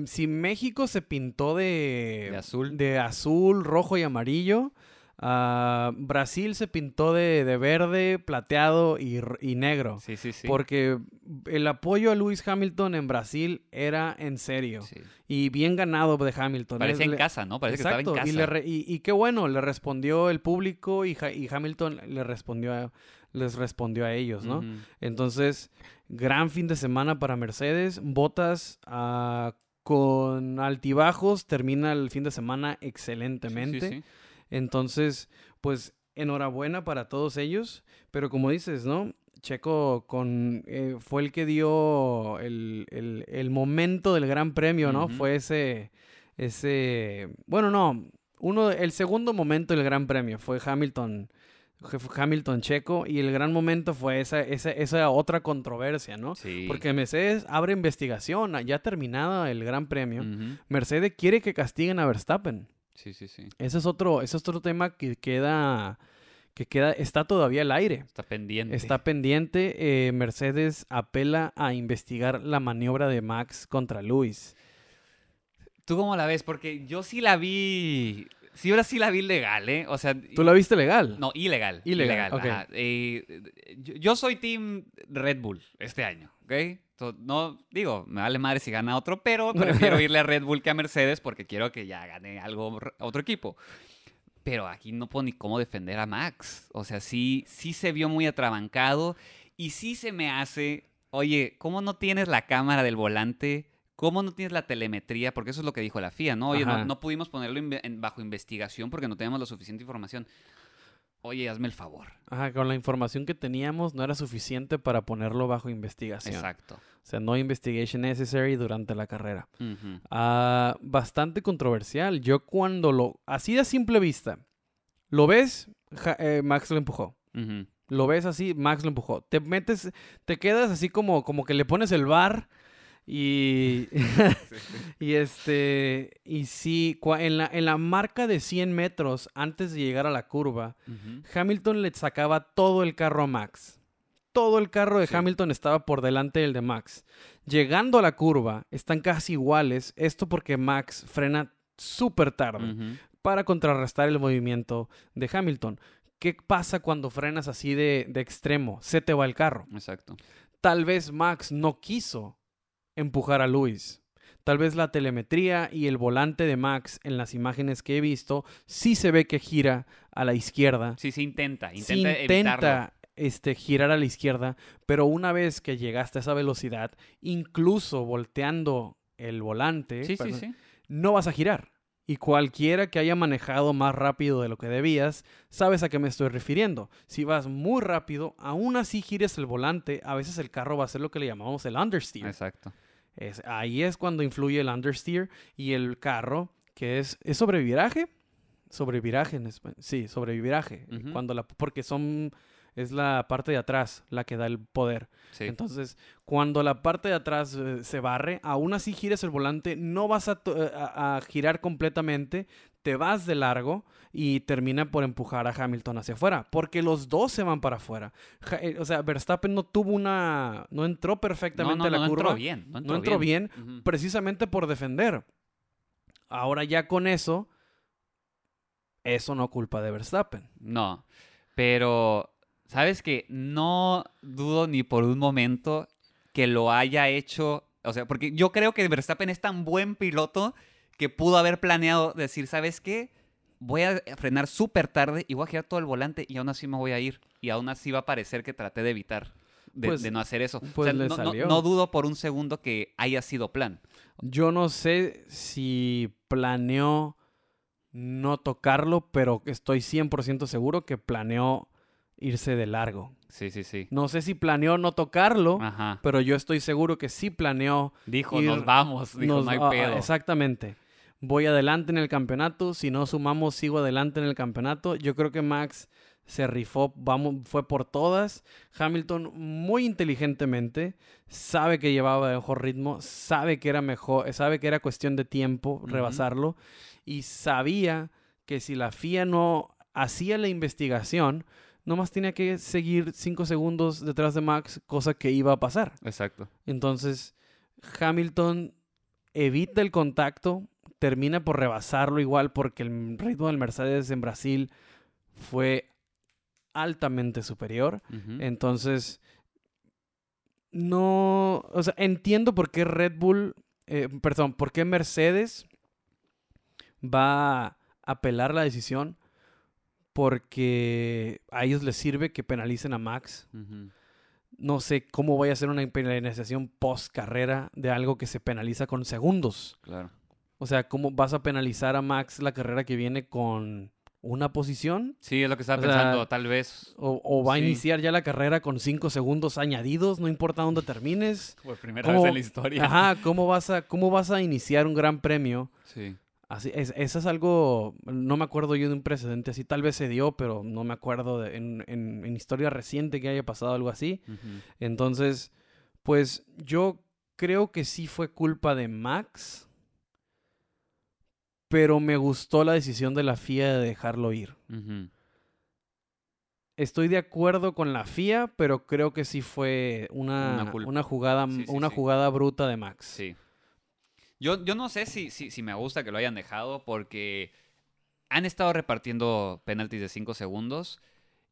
B: si México se pintó de,
A: azul.
B: de azul, rojo y amarillo, ah, Brasil se pintó de, verde, plateado y, negro.
A: Sí, sí, sí.
B: Porque el apoyo a Lewis Hamilton en Brasil era en serio. Y bien ganado de Hamilton.
A: Parece en casa, ¿no? Parece que estaba en
B: casa. Y, qué bueno, le respondió el público y, Hamilton le respondió les respondió a ellos, ¿no? Entonces, gran fin de semana para Mercedes. Botas a con altibajos, termina el fin de semana excelentemente. Entonces, pues enhorabuena para todos ellos, pero como dices, ¿no? Checo con, eh, fue el que dio el, el, momento del Gran Premio, ¿no? Fue ese, ese, bueno, no, uno, el segundo momento del Gran Premio fue Hamilton Hamilton Checo y el gran momento fue esa, esa, esa otra controversia, ¿no?
A: Sí.
B: Porque Mercedes abre investigación, ya terminada el Gran Premio. Mercedes quiere que castiguen a Verstappen.
A: Sí, sí, sí.
B: Ese es otro, ese es otro tema que queda, que queda, está todavía al aire.
A: Está pendiente.
B: Está pendiente. Eh, Mercedes apela a investigar la maniobra de Max contra Luis.
A: ¿Tú cómo la ves? Porque yo sí la vi Sí, ahora sí la vi legal, ¿eh? O sea...
B: ¿Tú la viste legal?
A: No, ilegal. Ilegal, eh, yo, soy team Red Bull este año, ¿ok? no, digo, me vale madre si gana otro, pero prefiero irle a Red Bull que a Mercedes porque quiero que ya gane algo otro equipo. Pero aquí no puedo ni cómo defender a Max. O sea, sí, sí se vio muy atrabancado y sí se me hace, oye, ¿cómo no tienes la cámara del volante ¿cómo no tienes la telemetría? Porque eso es lo que dijo la FIA, ¿no? Oye, no, pudimos ponerlo bajo investigación porque no teníamos la suficiente información. Oye, hazme el favor.
B: Ajá, con la información que teníamos no era suficiente para ponerlo bajo investigación.
A: Exacto.
B: O sea, no investigation necessary durante la carrera. Ah, bastante controversial. Yo cuando lo... Así de simple vista. Lo ves, Ja- eh, Max lo empujó. Lo ves así, Max lo empujó. Te metes, te quedas así como, como que le pones el bar y... y este... Y sí, en la, en la marca de 100 metros antes de llegar a la curva. Hamilton le sacaba todo el carro a Max. Todo el carro de
A: Sí.
B: Hamilton estaba por delante del de Max. Llegando a la curva, están casi iguales. Esto porque Max frena súper tarde para contrarrestar el movimiento de Hamilton. ¿Qué pasa cuando frenas así de, de extremo? Se te va el carro.
A: Exacto.
B: Tal vez Max no quiso empujar a Luis. Tal vez la telemetría y el volante de Max en las imágenes que he visto sí se ve que gira a la izquierda.
A: Sí, sí intenta.
B: Sí
A: Intenta, evitarlo.
B: intenta este, girar a la izquierda, pero una vez que llegaste a esa velocidad, incluso volteando el volante,
A: Sí, sí,
B: perdón,
A: sí.
B: no vas a girar. Y cualquiera que haya manejado más rápido de lo que debías, sabes a qué me estoy refiriendo. Si vas muy rápido, aún así gires el volante, a veces el carro va a hacer lo que le llamamos el understeer.
A: Exacto.
B: Es, ahí es cuando influye el understeer y el carro, que es, ¿es sobreviraje? Sobreviraje en español. Sí, sobreviraje.
A: Ujú.
B: cuando la, porque son, es la parte de atrás la que da el poder.
A: Sí.
B: Entonces, cuando la parte de atrás eh, se barre, aún así gires el volante, no vas a, eh, a- a girar completamente, te vas de largo y termina por empujar a Hamilton hacia afuera, porque los dos se van para afuera. Ja- eh, o sea, Verstappen no tuvo una, no entró
A: no,
B: perfectamente
A: no,
B: a la
A: no
B: curva,
A: entró bien. No entró,
B: no entró bien, precisamente por defender. Ahora ya con eso, eso no culpa de Verstappen.
A: No, pero sabes que no dudo ni por un momento que lo haya hecho, o sea, porque yo creo que Verstappen es tan buen piloto que pudo haber planeado decir, ¿sabes qué? Voy a frenar súper tarde y voy a girar todo el volante y aún así me voy a ir. Y aún así va a parecer que traté de evitar de,
B: Pues-
A: de no hacer eso.
B: pues
A: o sea,
B: le
A: no, no-
B: salió.
A: no dudo por un segundo que haya sido plan.
B: Yo no sé si planeó no tocarlo, pero estoy 100% seguro que planeó irse de largo.
A: Sí, sí, sí.
B: No sé si planeó no tocarlo,
A: Ajá.
B: pero yo estoy seguro que sí planeó.
A: Dijo,
B: ir-
A: nos vamos. Dijo,
B: nos-
A: no hay
B: ah,
A: pedo.
B: exactamente. Voy adelante en el campeonato. Si no sumamos, sigo adelante en el campeonato. Yo creo que Max se rifó, vamos, fue por todas. Hamilton muy inteligentemente sabe que llevaba mejor ritmo, sabe que era mejor, sabe que era cuestión de tiempo rebasarlo y sabía que si la FIA no hacía la investigación, nomás tenía que seguir cinco segundos detrás de Max, cosa que iba a pasar.
A: Exacto.
B: Entonces, Hamilton evita el contacto, termina por rebasarlo igual porque el ritmo del Mercedes en Brasil fue altamente superior. Entonces, no, o sea, entiendo por qué Red Bull, eh, perdón, por qué Mercedes va a apelar la decisión porque a ellos les sirve que penalicen a Max. No sé cómo voy a hacer una penalización post carrera de algo que se penaliza con segundos.
A: Claro.
B: O sea, ¿cómo vas a penalizar a Max la carrera que viene con una posición?
A: Sí, es lo que estaba
B: O sea,
A: pensando. Tal vez
B: ¿O, o va
A: Sí.
B: a iniciar ya la carrera con cinco segundos añadidos? No importa dónde termines.
A: por primera
B: ¿Cómo-
A: vez en la historia.
B: Ajá, ¿cómo vas a, cómo vas a iniciar un gran premio?
A: Sí.
B: Así, es, eso es algo, no me acuerdo yo de un precedente así, tal vez se dio, pero no me acuerdo de- en, en- en historia reciente que haya pasado algo así. Entonces, pues yo creo que sí fue culpa de Max, pero me gustó la decisión de la FIA de dejarlo ir. Estoy de acuerdo con la FIA, pero creo que sí fue una,
A: Una
B: jugada,
A: Sí, sí,
B: una
A: sí.
B: jugada bruta de Max.
A: Sí. Yo, yo no sé si, si, si me gusta que lo hayan dejado porque han estado repartiendo penaltis de 5 segundos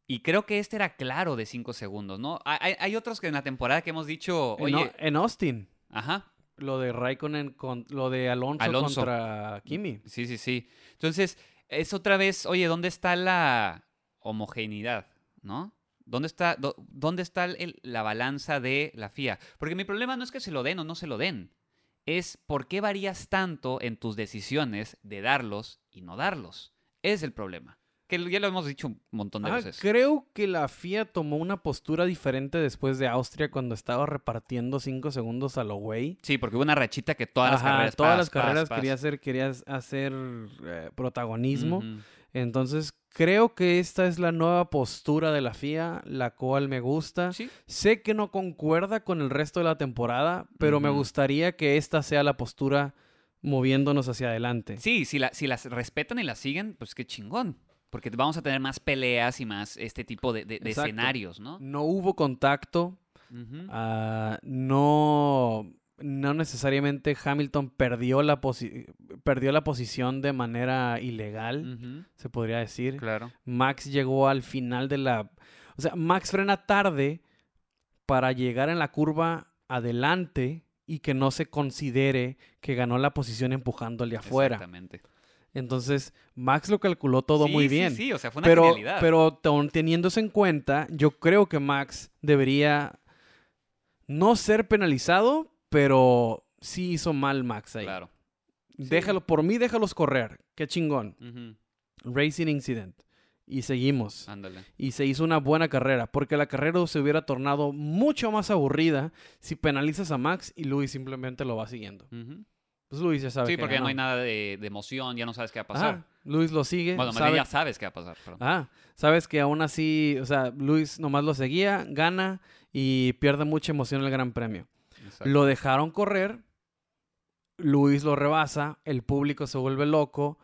A: y creo que este era claro de 5 segundos, ¿no? Hay, hay otros que en la temporada que hemos dicho,
B: En, en Austin,
A: ajá,
B: lo de Raikkonen, con, lo de Alonso,
A: Alonso.
B: contra Kimi.
A: sí, sí, sí. Entonces, es otra vez, oye, ¿dónde está la homogeneidad, no? ¿Dónde está, dó- dónde está el- la balanza de la FIA? Porque mi problema no es que se lo den o no se lo den. es por qué varías tanto en tus decisiones de darlos y no darlos. Es el problema. Que ya lo hemos dicho un montón de
B: Ah,
A: veces.
B: creo que la FIA tomó una postura diferente después de Austria cuando estaba repartiendo cinco segundos a lo güey.
A: Sí, porque hubo una rachita que todas las carreras.
B: todas las carreras quería hacer, quería hacer eh, protagonismo. Entonces, creo que esta es la nueva postura de la FIA, la cual me gusta.
A: Sí,
B: Sé que no concuerda con el resto de la temporada, pero me gustaría que esta sea la postura moviéndonos hacia adelante.
A: Sí, si, la- si las respetan y las siguen, pues qué chingón. Porque vamos a tener más peleas y más este tipo de, de- escenarios, ¿no?
B: No hubo contacto, ah, no, no necesariamente Hamilton perdió la, posi- perdió la posición de manera ilegal, se podría decir.
A: Claro.
B: Max llegó al final de la... O sea, Max frena tarde para llegar en la curva adelante y que no se considere que ganó la posición de afuera.
A: Exactamente.
B: Entonces, Max lo calculó todo
A: Sí,
B: muy
A: sí,
B: bien.
A: Sí, o sea, fue una
B: pero,
A: genialidad.
B: pero eso en cuenta, yo creo que Max debería no ser penalizado, pero sí hizo mal Max ahí.
A: Claro.
B: Déjalo, por mí déjalos correr. Qué chingón. Racing Incident. Y seguimos.
A: Ándale.
B: Y se hizo una buena carrera, porque la carrera se hubiera tornado mucho más aburrida si penalizas a Max y Luis simplemente lo va siguiendo. Pues Luis ya sabe
A: Sí,
B: que
A: porque ya no hay nada de, de emoción, ya no sabes qué va a pasar.
B: Ajá, Luis lo sigue.
A: bueno,
B: sabe-
A: ya sabes qué va a pasar. pero-
B: Ah, sabes que aún así, o sea, Luis nomás lo seguía, gana y pierde mucha emoción en el Gran Premio.
A: Exacto.
B: Lo dejaron correr, Luis lo rebasa, el público se vuelve loco,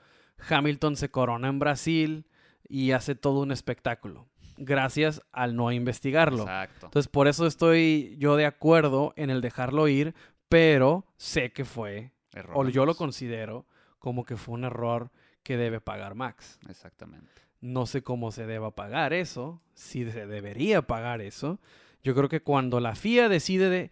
B: Hamilton se corona en Brasil y hace todo un espectáculo, gracias al no investigarlo.
A: Exacto.
B: Entonces, por eso estoy yo de acuerdo en el dejarlo ir, pero sé que fue,
A: Error,
B: o yo lo considero como que fue un error que debe pagar Max.
A: Exactamente.
B: No sé cómo se deba pagar eso, si se debería pagar eso. Yo creo que cuando la FIA decide de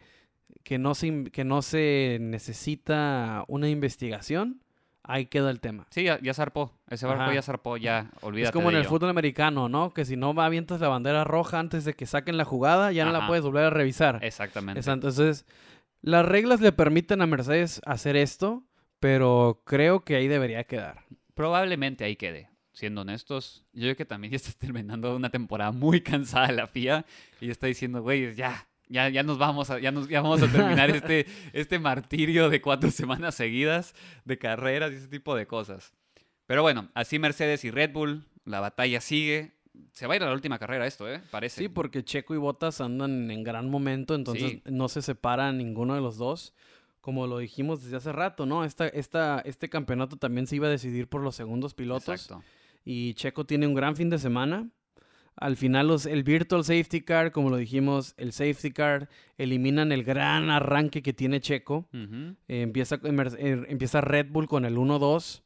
B: que, no se, que no se necesita una investigación, ahí queda el tema.
A: Sí, ya, ya zarpó. Ese barco
B: Ajá.
A: ya zarpó, ya. Olvídate
B: es como en
A: de
B: el
A: ello.
B: fútbol americano, ¿no? Que si no avientas la bandera roja antes de que saquen la jugada, ya no la puedes volver a revisar.
A: Exactamente.
B: Entonces, las reglas le permiten a Mercedes hacer esto, pero creo que ahí debería quedar.
A: Probablemente ahí quede. Siendo honestos, yo creo que también ya está terminando una temporada muy cansada la FIA y está diciendo, güey, ya, ya, ya nos vamos a, ya nos, ya vamos a terminar este, este martirio de cuatro semanas seguidas de carreras y ese tipo de cosas. Pero bueno, así Mercedes y Red Bull, la batalla sigue. Se va a ir a la última carrera esto, ¿eh? Parece.
B: Sí, porque Checo y Bottas andan en gran momento, entonces
A: Sí.
B: no se separa ninguno de los dos. Como lo dijimos desde hace rato, ¿no? Esta, esta, este campeonato también se iba a decidir por los segundos pilotos.
A: Exacto.
B: Y Checo tiene un gran fin de semana. Al final, los, el Virtual Safety Car, como lo dijimos, el Safety Car, eliminan el gran arranque que tiene Checo. Eh, empieza, eh, empieza Red Bull con el 1-2,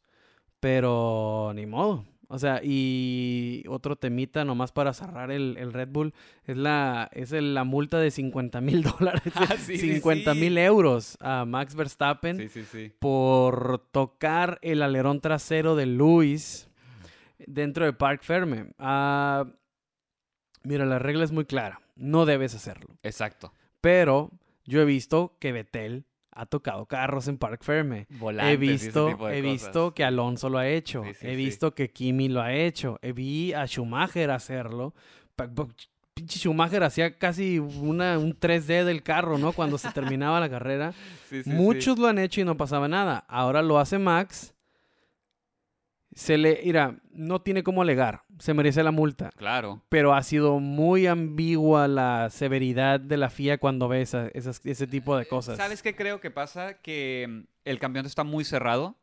B: pero ni modo. O sea, y otro temita nomás para cerrar el, el Red Bull es la, es el- la multa de 50 mil dólares,
A: Ah, sí, sí,
B: 50 mil
A: sí.
B: euros a Max Verstappen
A: Sí,
B: por tocar el alerón trasero de Luis dentro de Park Ferme. Ah, mira, la regla es muy clara, no debes hacerlo.
A: Exacto.
B: Pero yo he visto que Betel ha tocado carros en Park Ferme.
A: Volantes
B: He
A: y ese
B: visto,
A: tipo de
B: he
A: cosas.
B: visto que Alonso lo ha hecho.
A: Sí, sí,
B: he visto que Kimi lo ha hecho. He vi a Schumacher hacerlo. Pinche Schumacher hacía casi una, un 3D del carro, ¿no? Cuando se terminaba la carrera. Muchos lo han hecho y no pasaba nada. Ahora lo hace Max. Se le, mira, no tiene cómo alegar. Se merece la multa.
A: Claro.
B: Pero ha sido muy ambigua la severidad de la FIA cuando ve esa- esas- ese tipo de cosas.
A: ¿Sabes qué creo que pasa? Que mm, el campeonato está muy cerrado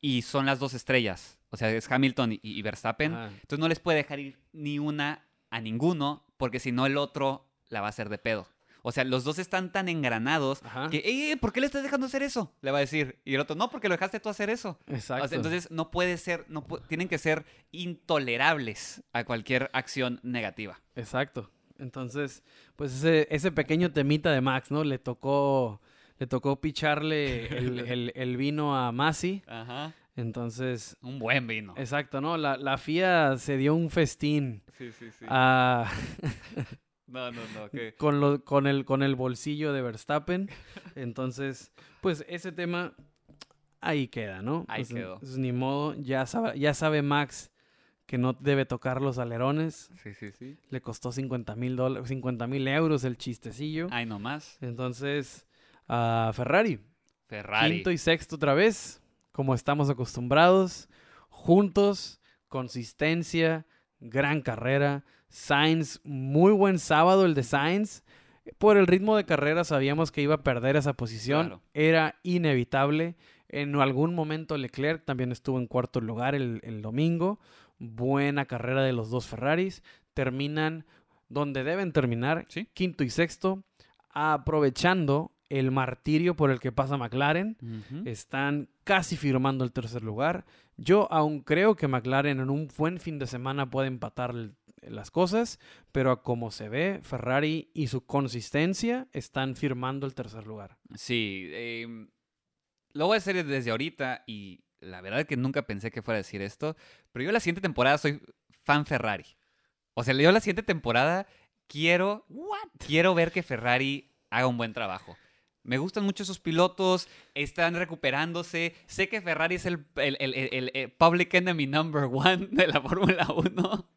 A: y son las dos estrellas. O sea, es Hamilton y, y Verstappen. Entonces no les puede dejar ir ni una a ninguno porque si no el otro la va a hacer de pedo. O sea, los dos están tan engranados
B: Ajá.
A: que, "Ey, ey, ¿por qué le estás dejando hacer eso? Le va a decir. Y el otro, no, porque lo dejaste tú hacer eso. O sea,
B: Exacto.
A: entonces no puede ser, no pu- tienen que ser intolerables a cualquier acción negativa.
B: Exacto. Entonces, pues ese, ese pequeño temita de Max, ¿no? Le tocó, le tocó picharle el, el- el vino a Masi.
A: Ajá.
B: Entonces,
A: Un buen vino.
B: exacto, ¿no? La, la FIA se dio un festín.
A: Sí, sí, sí.
B: Ah,
A: No, no, no. ¿qué?
B: con, lo, con, el, con el bolsillo de Verstappen. Entonces, pues ese tema ahí queda, ¿no?
A: Ahí
B: Pues,
A: quedó.
B: pues, ni modo, ya sabe, ya sabe Max que no debe tocar los alerones.
A: Sí, sí, sí.
B: Le costó 50 mil dólares, 50 mil euros el chistecillo.
A: Ay, nomás.
B: Entonces, a Ferrari,
A: Ferrari.
B: quinto y sexto otra vez, como estamos acostumbrados, juntos, consistencia, gran carrera. Sainz, muy buen sábado el de Sainz. Por el ritmo de carrera sabíamos que iba a perder esa posición.
A: Claro.
B: Era inevitable. En algún momento Leclerc también estuvo en cuarto lugar el, el domingo. Buena carrera de los dos Ferraris. Terminan donde deben terminar,
A: Sí.
B: quinto y sexto, aprovechando el martirio por el que pasa McLaren. Están casi firmando el tercer lugar. Yo aún creo que McLaren en un buen fin de semana puede empatar el- las cosas, pero a como se ve, Ferrari y su consistencia están firmando el tercer lugar.
A: Sí, em, lo voy a hacer desde ahorita y la verdad es que nunca pensé que fuera a decir esto, pero yo la siguiente temporada soy fan Ferrari. O sea, yo la siguiente temporada quiero, quiero ver que Ferrari haga un buen trabajo. Me gustan mucho esos pilotos, están recuperándose. Sé que Ferrari es el, el- el- el- el- el public enemy number one de la Fórmula 1.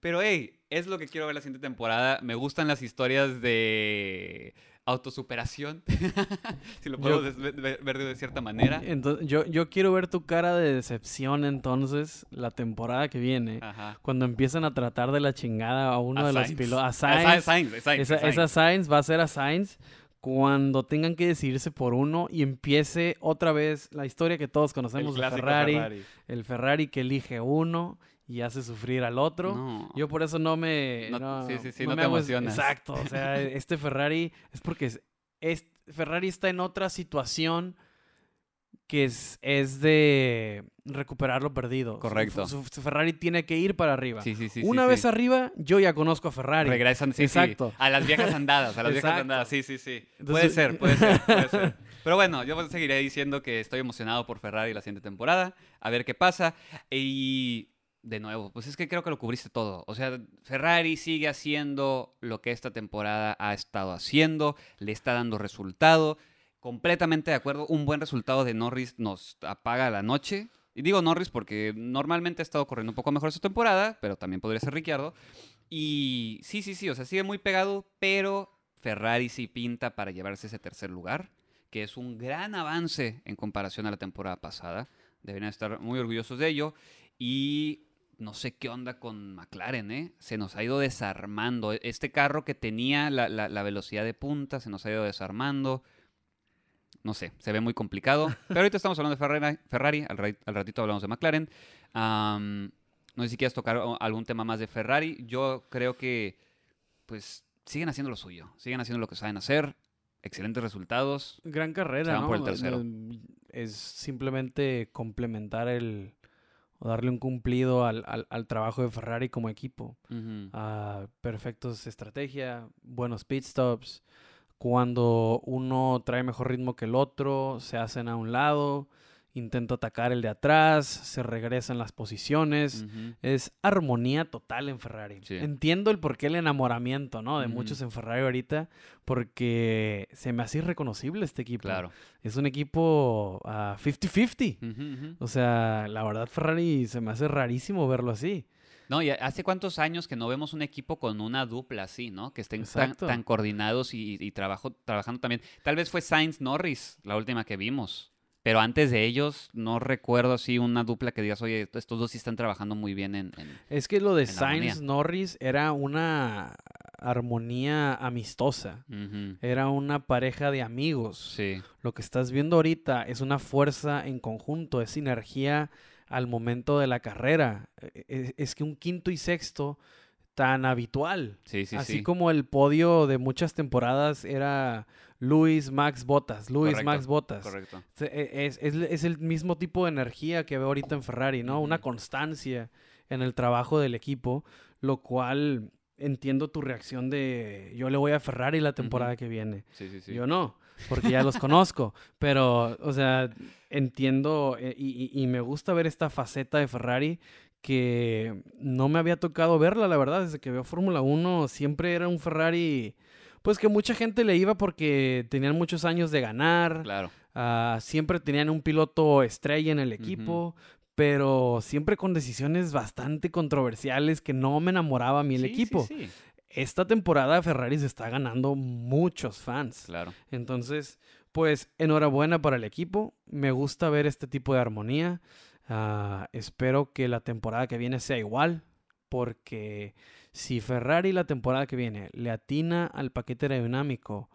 A: Pero hey, es lo que quiero ver la siguiente temporada. Me gustan las historias de autosuperación, si lo puedo
B: Yo-
A: ver de cierta manera.
B: Entonces, yo, yo quiero ver tu cara de decepción entonces la temporada que viene,
A: Ajá.
B: cuando empiezan a tratar de la chingada a uno
A: A
B: de los pilotos, a
A: A
B: Sainz.
A: A Sainz,
B: esa,
A: a Sainz.
B: esa Sainz va a ser a Sainz cuando tengan que decidirse por uno y empiece otra vez la historia que todos
A: El
B: conocemos de
A: clásico
B: Ferrari, el Ferrari que elige uno y hace sufrir al otro.
A: No.
B: Yo por eso no me...
A: No-
B: No,
A: sí, sí, sí,
B: no me
A: te
B: hago
A: emocionas.
B: Exacto, o sea, este Ferrari es porque es, es- Ferrari está en otra situación que es, es de recuperar lo perdido.
A: Correcto.
B: Su, su Ferrari tiene que ir para arriba.
A: Sí, sí, sí,
B: Una
A: sí,
B: vez
A: sí.
B: arriba, yo ya conozco a Ferrari.
A: Regresan, sí,
B: Exacto.
A: sí. A las viejas andadas, a las viejas
B: Exacto.
A: andadas, sí, sí, sí. puede
B: Entonces-
A: ser, puede ser, puede ser. Pero bueno, yo seguiré diciendo que estoy emocionado por Ferrari la siguiente temporada, a ver qué pasa. Y de nuevo, pues es que creo que lo cubriste todo. O sea, Ferrari sigue haciendo lo que esta temporada ha estado haciendo, le está dando resultado. Completamente de acuerdo, un buen resultado de Norris nos apaga la noche. Y digo Norris porque normalmente ha estado corriendo un poco mejor esta temporada, pero también podría ser Ricciardo. Y sí, sí, sí, o sea, sigue muy pegado, pero Ferrari sí pinta para llevarse ese tercer lugar, que es un gran avance en comparación a la temporada pasada. Deberían estar muy orgullosos de ello. Y no sé qué onda con McLaren, ¿eh? Se nos ha ido desarmando. Este carro que tenía la, la- la velocidad de punta se nos ha ido desarmando. No sé, se ve muy complicado. Pero ahorita estamos hablando de Ferrari, Ferrari al, ra- al ratito hablamos de McLaren. No sé si quieres tocar algún tema más de Ferrari. Yo creo que, pues, siguen haciendo lo suyo. Siguen haciendo lo que saben hacer. Excelentes resultados.
B: Gran carrera,
A: Se van
B: ¿no?
A: por el tercero.
B: Es simplemente complementar el... o darle un cumplido al, al- al trabajo de Ferrari como equipo. Ah, perfectos estrategia, buenos pit stops. Cuando uno trae mejor ritmo que el otro, se hacen a un lado, intenta atacar el de atrás, se regresan las posiciones. Es armonía total en Ferrari.
A: Sí.
B: Entiendo el porqué el enamoramiento, ¿no? De muchos en Ferrari ahorita, porque se me hace irreconocible este equipo.
A: Claro.
B: Es un equipo ah, 50-50.
A: Ujú, ujú.
B: O sea, la verdad Ferrari se me hace rarísimo verlo así.
A: No, y hace cuántos años que no vemos un equipo con una dupla así, ¿no? Que estén tan coordinados y, y trabajo, trabajando también. Tal vez fue Sainz Norris la última que vimos. Pero antes de ellos, no recuerdo así una dupla que digas, oye, estos dos sí están trabajando muy bien en. en-
B: Es que lo de. Sainz Norris era una armonía amistosa. Era una pareja de amigos.
A: Sí,
B: Lo que estás viendo ahorita es una fuerza en conjunto, es sinergia al momento de la carrera. E- e- Es, que un quinto y sexto tan habitual.
A: sí, sí.
B: Así
A: sí.
B: como el podio de muchas temporadas era Luis Max Bottas, Luis
A: Correcto,
B: Max Bottas.
A: Correcto.
B: E- Es, es- es el mismo tipo de energía que veo ahorita en Ferrari, ¿no? Una constancia en el trabajo del equipo, lo cual entiendo tu reacción de yo le voy a Ferrari la temporada que viene.
A: Sí, sí, sí.
B: Yo no, porque ya los conozco, pero, o sea, entiendo y, y- y me gusta ver esta faceta de Ferrari que no me había tocado verla, la verdad. Desde que veo Fórmula 1 siempre era un Ferrari, pues que mucha gente le iba porque tenían muchos años de ganar.
A: Claro.
B: Ah, siempre tenían un piloto estrella en el equipo, pero siempre con decisiones bastante controversiales que no me enamoraba a mí el
A: Sí,
B: equipo.
A: sí,
B: Esta temporada Ferrari se está ganando muchos fans.
A: Claro.
B: Entonces, pues enhorabuena para el equipo. Me gusta ver este tipo de armonía. Ah, espero que la temporada que viene sea igual, porque si Ferrari la temporada que viene le atina al paquete aerodinámico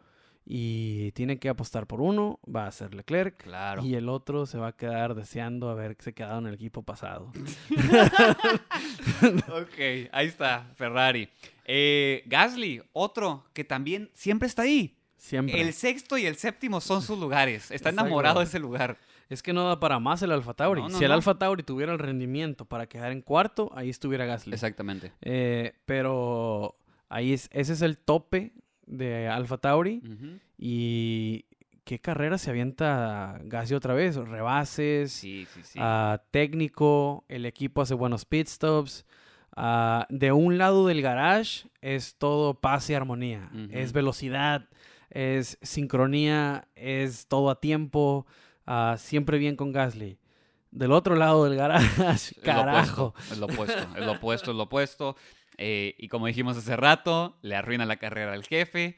B: y tiene que apostar por uno, va a ser Leclerc.
A: Claro.
B: Y el otro se va a quedar deseando haberse quedado en el equipo pasado.
A: ok, ahí está, Ferrari. Eh, Gasly, otro que también siempre está ahí.
B: Siempre.
A: El sexto y el séptimo son sus lugares. Está enamorado de ese lugar.
B: Es que no da para más el Alfa Tauri.
A: No, no,
B: si el
A: no.
B: Alfa Tauri tuviera el rendimiento para quedar en cuarto, ahí estuviera Gasly.
A: Exactamente.
B: Eh, pero ahí es, ese es el tope de Alfa Tauri. Y qué carrera se avienta Gasly otra vez. Rebases,
A: Sí, sí, sí.
B: ah, técnico, el equipo hace buenos pit stops. Ah, de un lado del garage es todo paz y armonía. Es velocidad, es sincronía, es todo a tiempo. Siempre bien con Gasly. Del otro lado del
A: lo
B: carajo.
A: Es lo opuesto, es lo opuesto, es lo opuesto. Eh, y como dijimos hace rato, le arruina la carrera al jefe.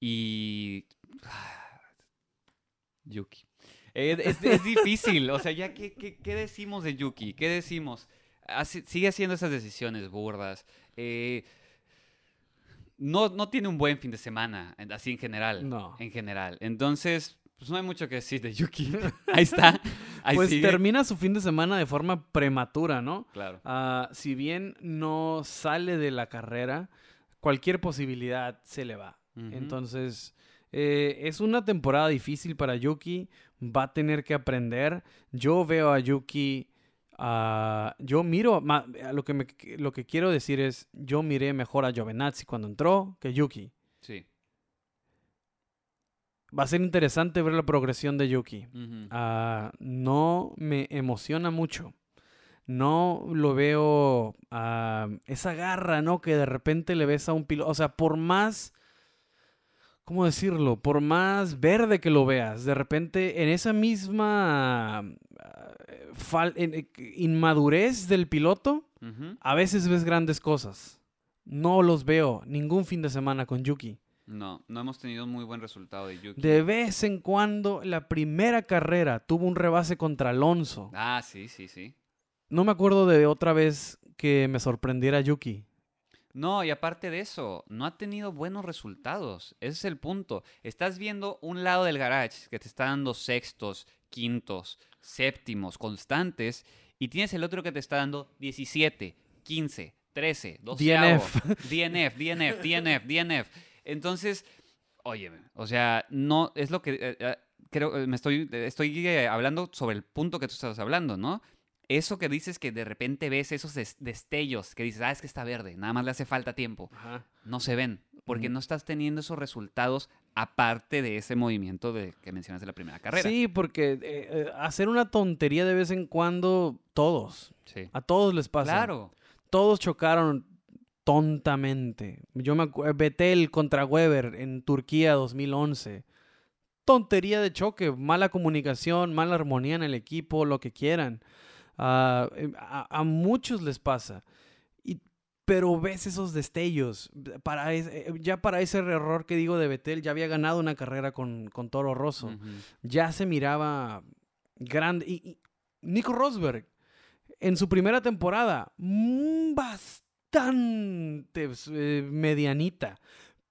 A: Y. Yuki. Eh, es, es difícil. O sea, ya, ¿qué, qué, qué decimos de Yuki? ¿Qué decimos? Sigue haciendo esas decisiones burdas. Eh, no, no tiene un buen fin de semana, así en general.
B: No.
A: En general. Entonces, pues no hay mucho que decir de Yuki. Ahí está. Ahí
B: Pues
A: sigue.
B: termina su fin de semana de forma prematura, ¿no?
A: Claro.
B: Ah, si bien no sale de la carrera, cualquier posibilidad se le va. Entonces, eh, es una temporada difícil para Yuki. Va a tener que aprender. Yo veo a Yuki. ah, yo miro. ma- lo, que me- lo que quiero decir es: yo miré mejor a Giovinazzi cuando entró que Yuki. Va a ser interesante ver la progresión de Yuki. Ah, no me emociona mucho. No lo veo ah, esa garra, ¿no? Que de repente le ves a un piloto. O sea, por más, ¿cómo decirlo? Por más verde que lo veas, de repente en esa misma ah, en- eh, inmadurez del piloto, a veces ves grandes cosas. No los veo ningún fin de semana con Yuki.
A: No, no hemos tenido muy buen resultado de Yuki.
B: De vez en cuando, la primera carrera tuvo un rebase contra Alonso.
A: Ah, sí, sí, sí.
B: No me acuerdo de otra vez que me sorprendiera Yuki.
A: No, y aparte de eso, no ha tenido buenos resultados. Ese es el punto. Estás viendo un lado del garage que te está dando sextos, quintos, séptimos, constantes, y tienes el otro que te está dando 17, 15, 13, 12.
B: DNF.
A: DNF, DNF, DNF, DNF. Entonces, oye, o sea, no es lo que eh, eh, creo eh, me estoy estoy hablando sobre el punto que tú estás hablando, ¿no? Eso que dices que de repente ves esos des- destellos que dices, ah, es que está verde, nada más le hace falta tiempo. No se ven, porque no estás teniendo esos resultados aparte de ese movimiento de, que mencionas de la primera carrera.
B: Sí, porque eh, hacer una tontería de vez en cuando, todos.
A: Sí.
B: A todos les pasa.
A: Claro.
B: Todos chocaron tontamente. Yo me acuerdo, Betel contra Weber en Turquía 2011. Tontería de choque, mala comunicación, mala armonía en el equipo, lo que quieran. Ah, eh, a, a muchos les pasa. Y, pero ves esos destellos. Para eh, ya para ese error que digo de Betel, ya había ganado una carrera con, con Toro Rosso ya se miraba grande. Y, y Nico Rosberg, en su primera temporada, mm, bastante eh, medianita.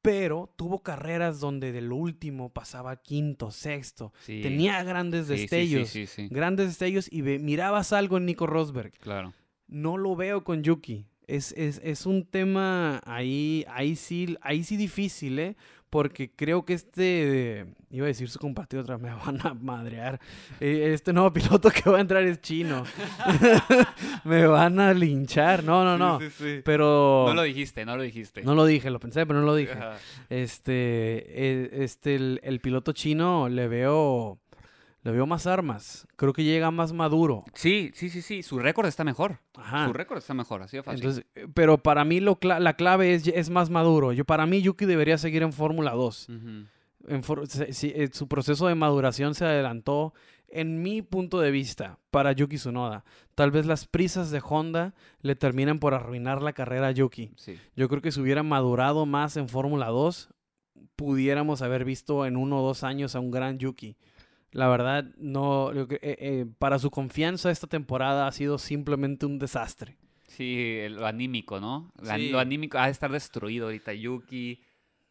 B: Pero tuvo carreras donde del último pasaba quinto, sexto.
A: Sí.
B: Tenía grandes
A: Sí, sí, sí,
B: destellos.
A: Sí, sí,
B: Grandes destellos y mirabas algo en Nico Rosberg.
A: Claro.
B: No lo veo con Yuki. Es, es, es un tema ahí, ahí sí, ahí sí difícil, ¿eh? Porque creo que este, iba a decir su compatriota, me van a madrear. Eh, Este nuevo piloto que va a entrar es chino. me van a linchar. No, no, no.
A: Sí, sí, sí.
B: Pero
A: No lo dijiste, no lo dijiste.
B: no lo dije, lo pensé, pero no lo dije.
A: Ajá.
B: Este, eh, este, el, el piloto chino le veo, Le veo más armas. Creo que llega más maduro.
A: Sí, sí, sí, sí. Su récord está mejor.
B: Ajá.
A: Su récord está mejor, así de fácil.
B: Entonces, eh, pero para mí lo la clave es, es más maduro. Yo, para mí Yuki debería seguir en Fórmula 2.
A: Ujú.
B: En for- se- si- eh, su proceso de maduración se adelantó, en mi punto de vista, para Yuki Tsunoda. Tal vez las prisas de Honda le terminan por arruinar la carrera a Yuki.
A: Sí.
B: Yo creo que si hubiera madurado más en Fórmula 2, pudiéramos haber visto en uno o dos años a un gran Yuki. La verdad, no, eh, eh, para su confianza esta temporada ha sido simplemente un desastre.
A: Sí, lo anímico, ¿no?
B: Sí.
A: Lo anímico ha de estar destruido ahorita. Yuki,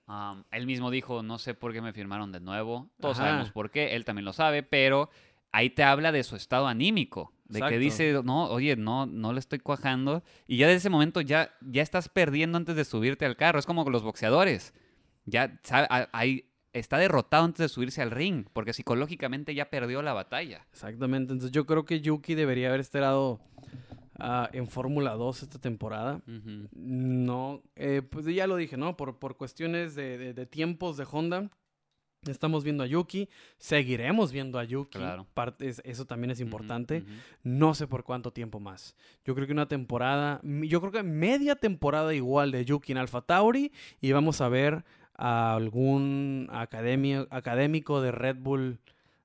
A: um, él mismo dijo, no sé por qué me firmaron de nuevo. Todos
B: Ajá.
A: sabemos por qué, él también lo sabe, pero ahí te habla de su estado anímico. De que dice, no, oye, no, no le estoy cuajando. Y ya de ese momento ya, ya estás perdiendo antes de subirte al carro. Es como con los boxeadores. Ya ahí está derrotado antes de subirse al ring, porque psicológicamente ya perdió la batalla.
B: Exactamente. Entonces yo creo que Yuki debería haber estado ah, en Fórmula 2 esta temporada. No, eh, pues ya lo dije, ¿no? Por, por cuestiones de, de- de tiempos de Honda. Estamos viendo a Yuki, seguiremos viendo a Yuki.
A: Claro.
B: Parte- es- eso también es importante. No sé por cuánto tiempo más. Yo creo que una temporada, yo creo que media temporada igual de Yuki en Alpha Tauri y vamos a ver a algún academia, académico de Red Bull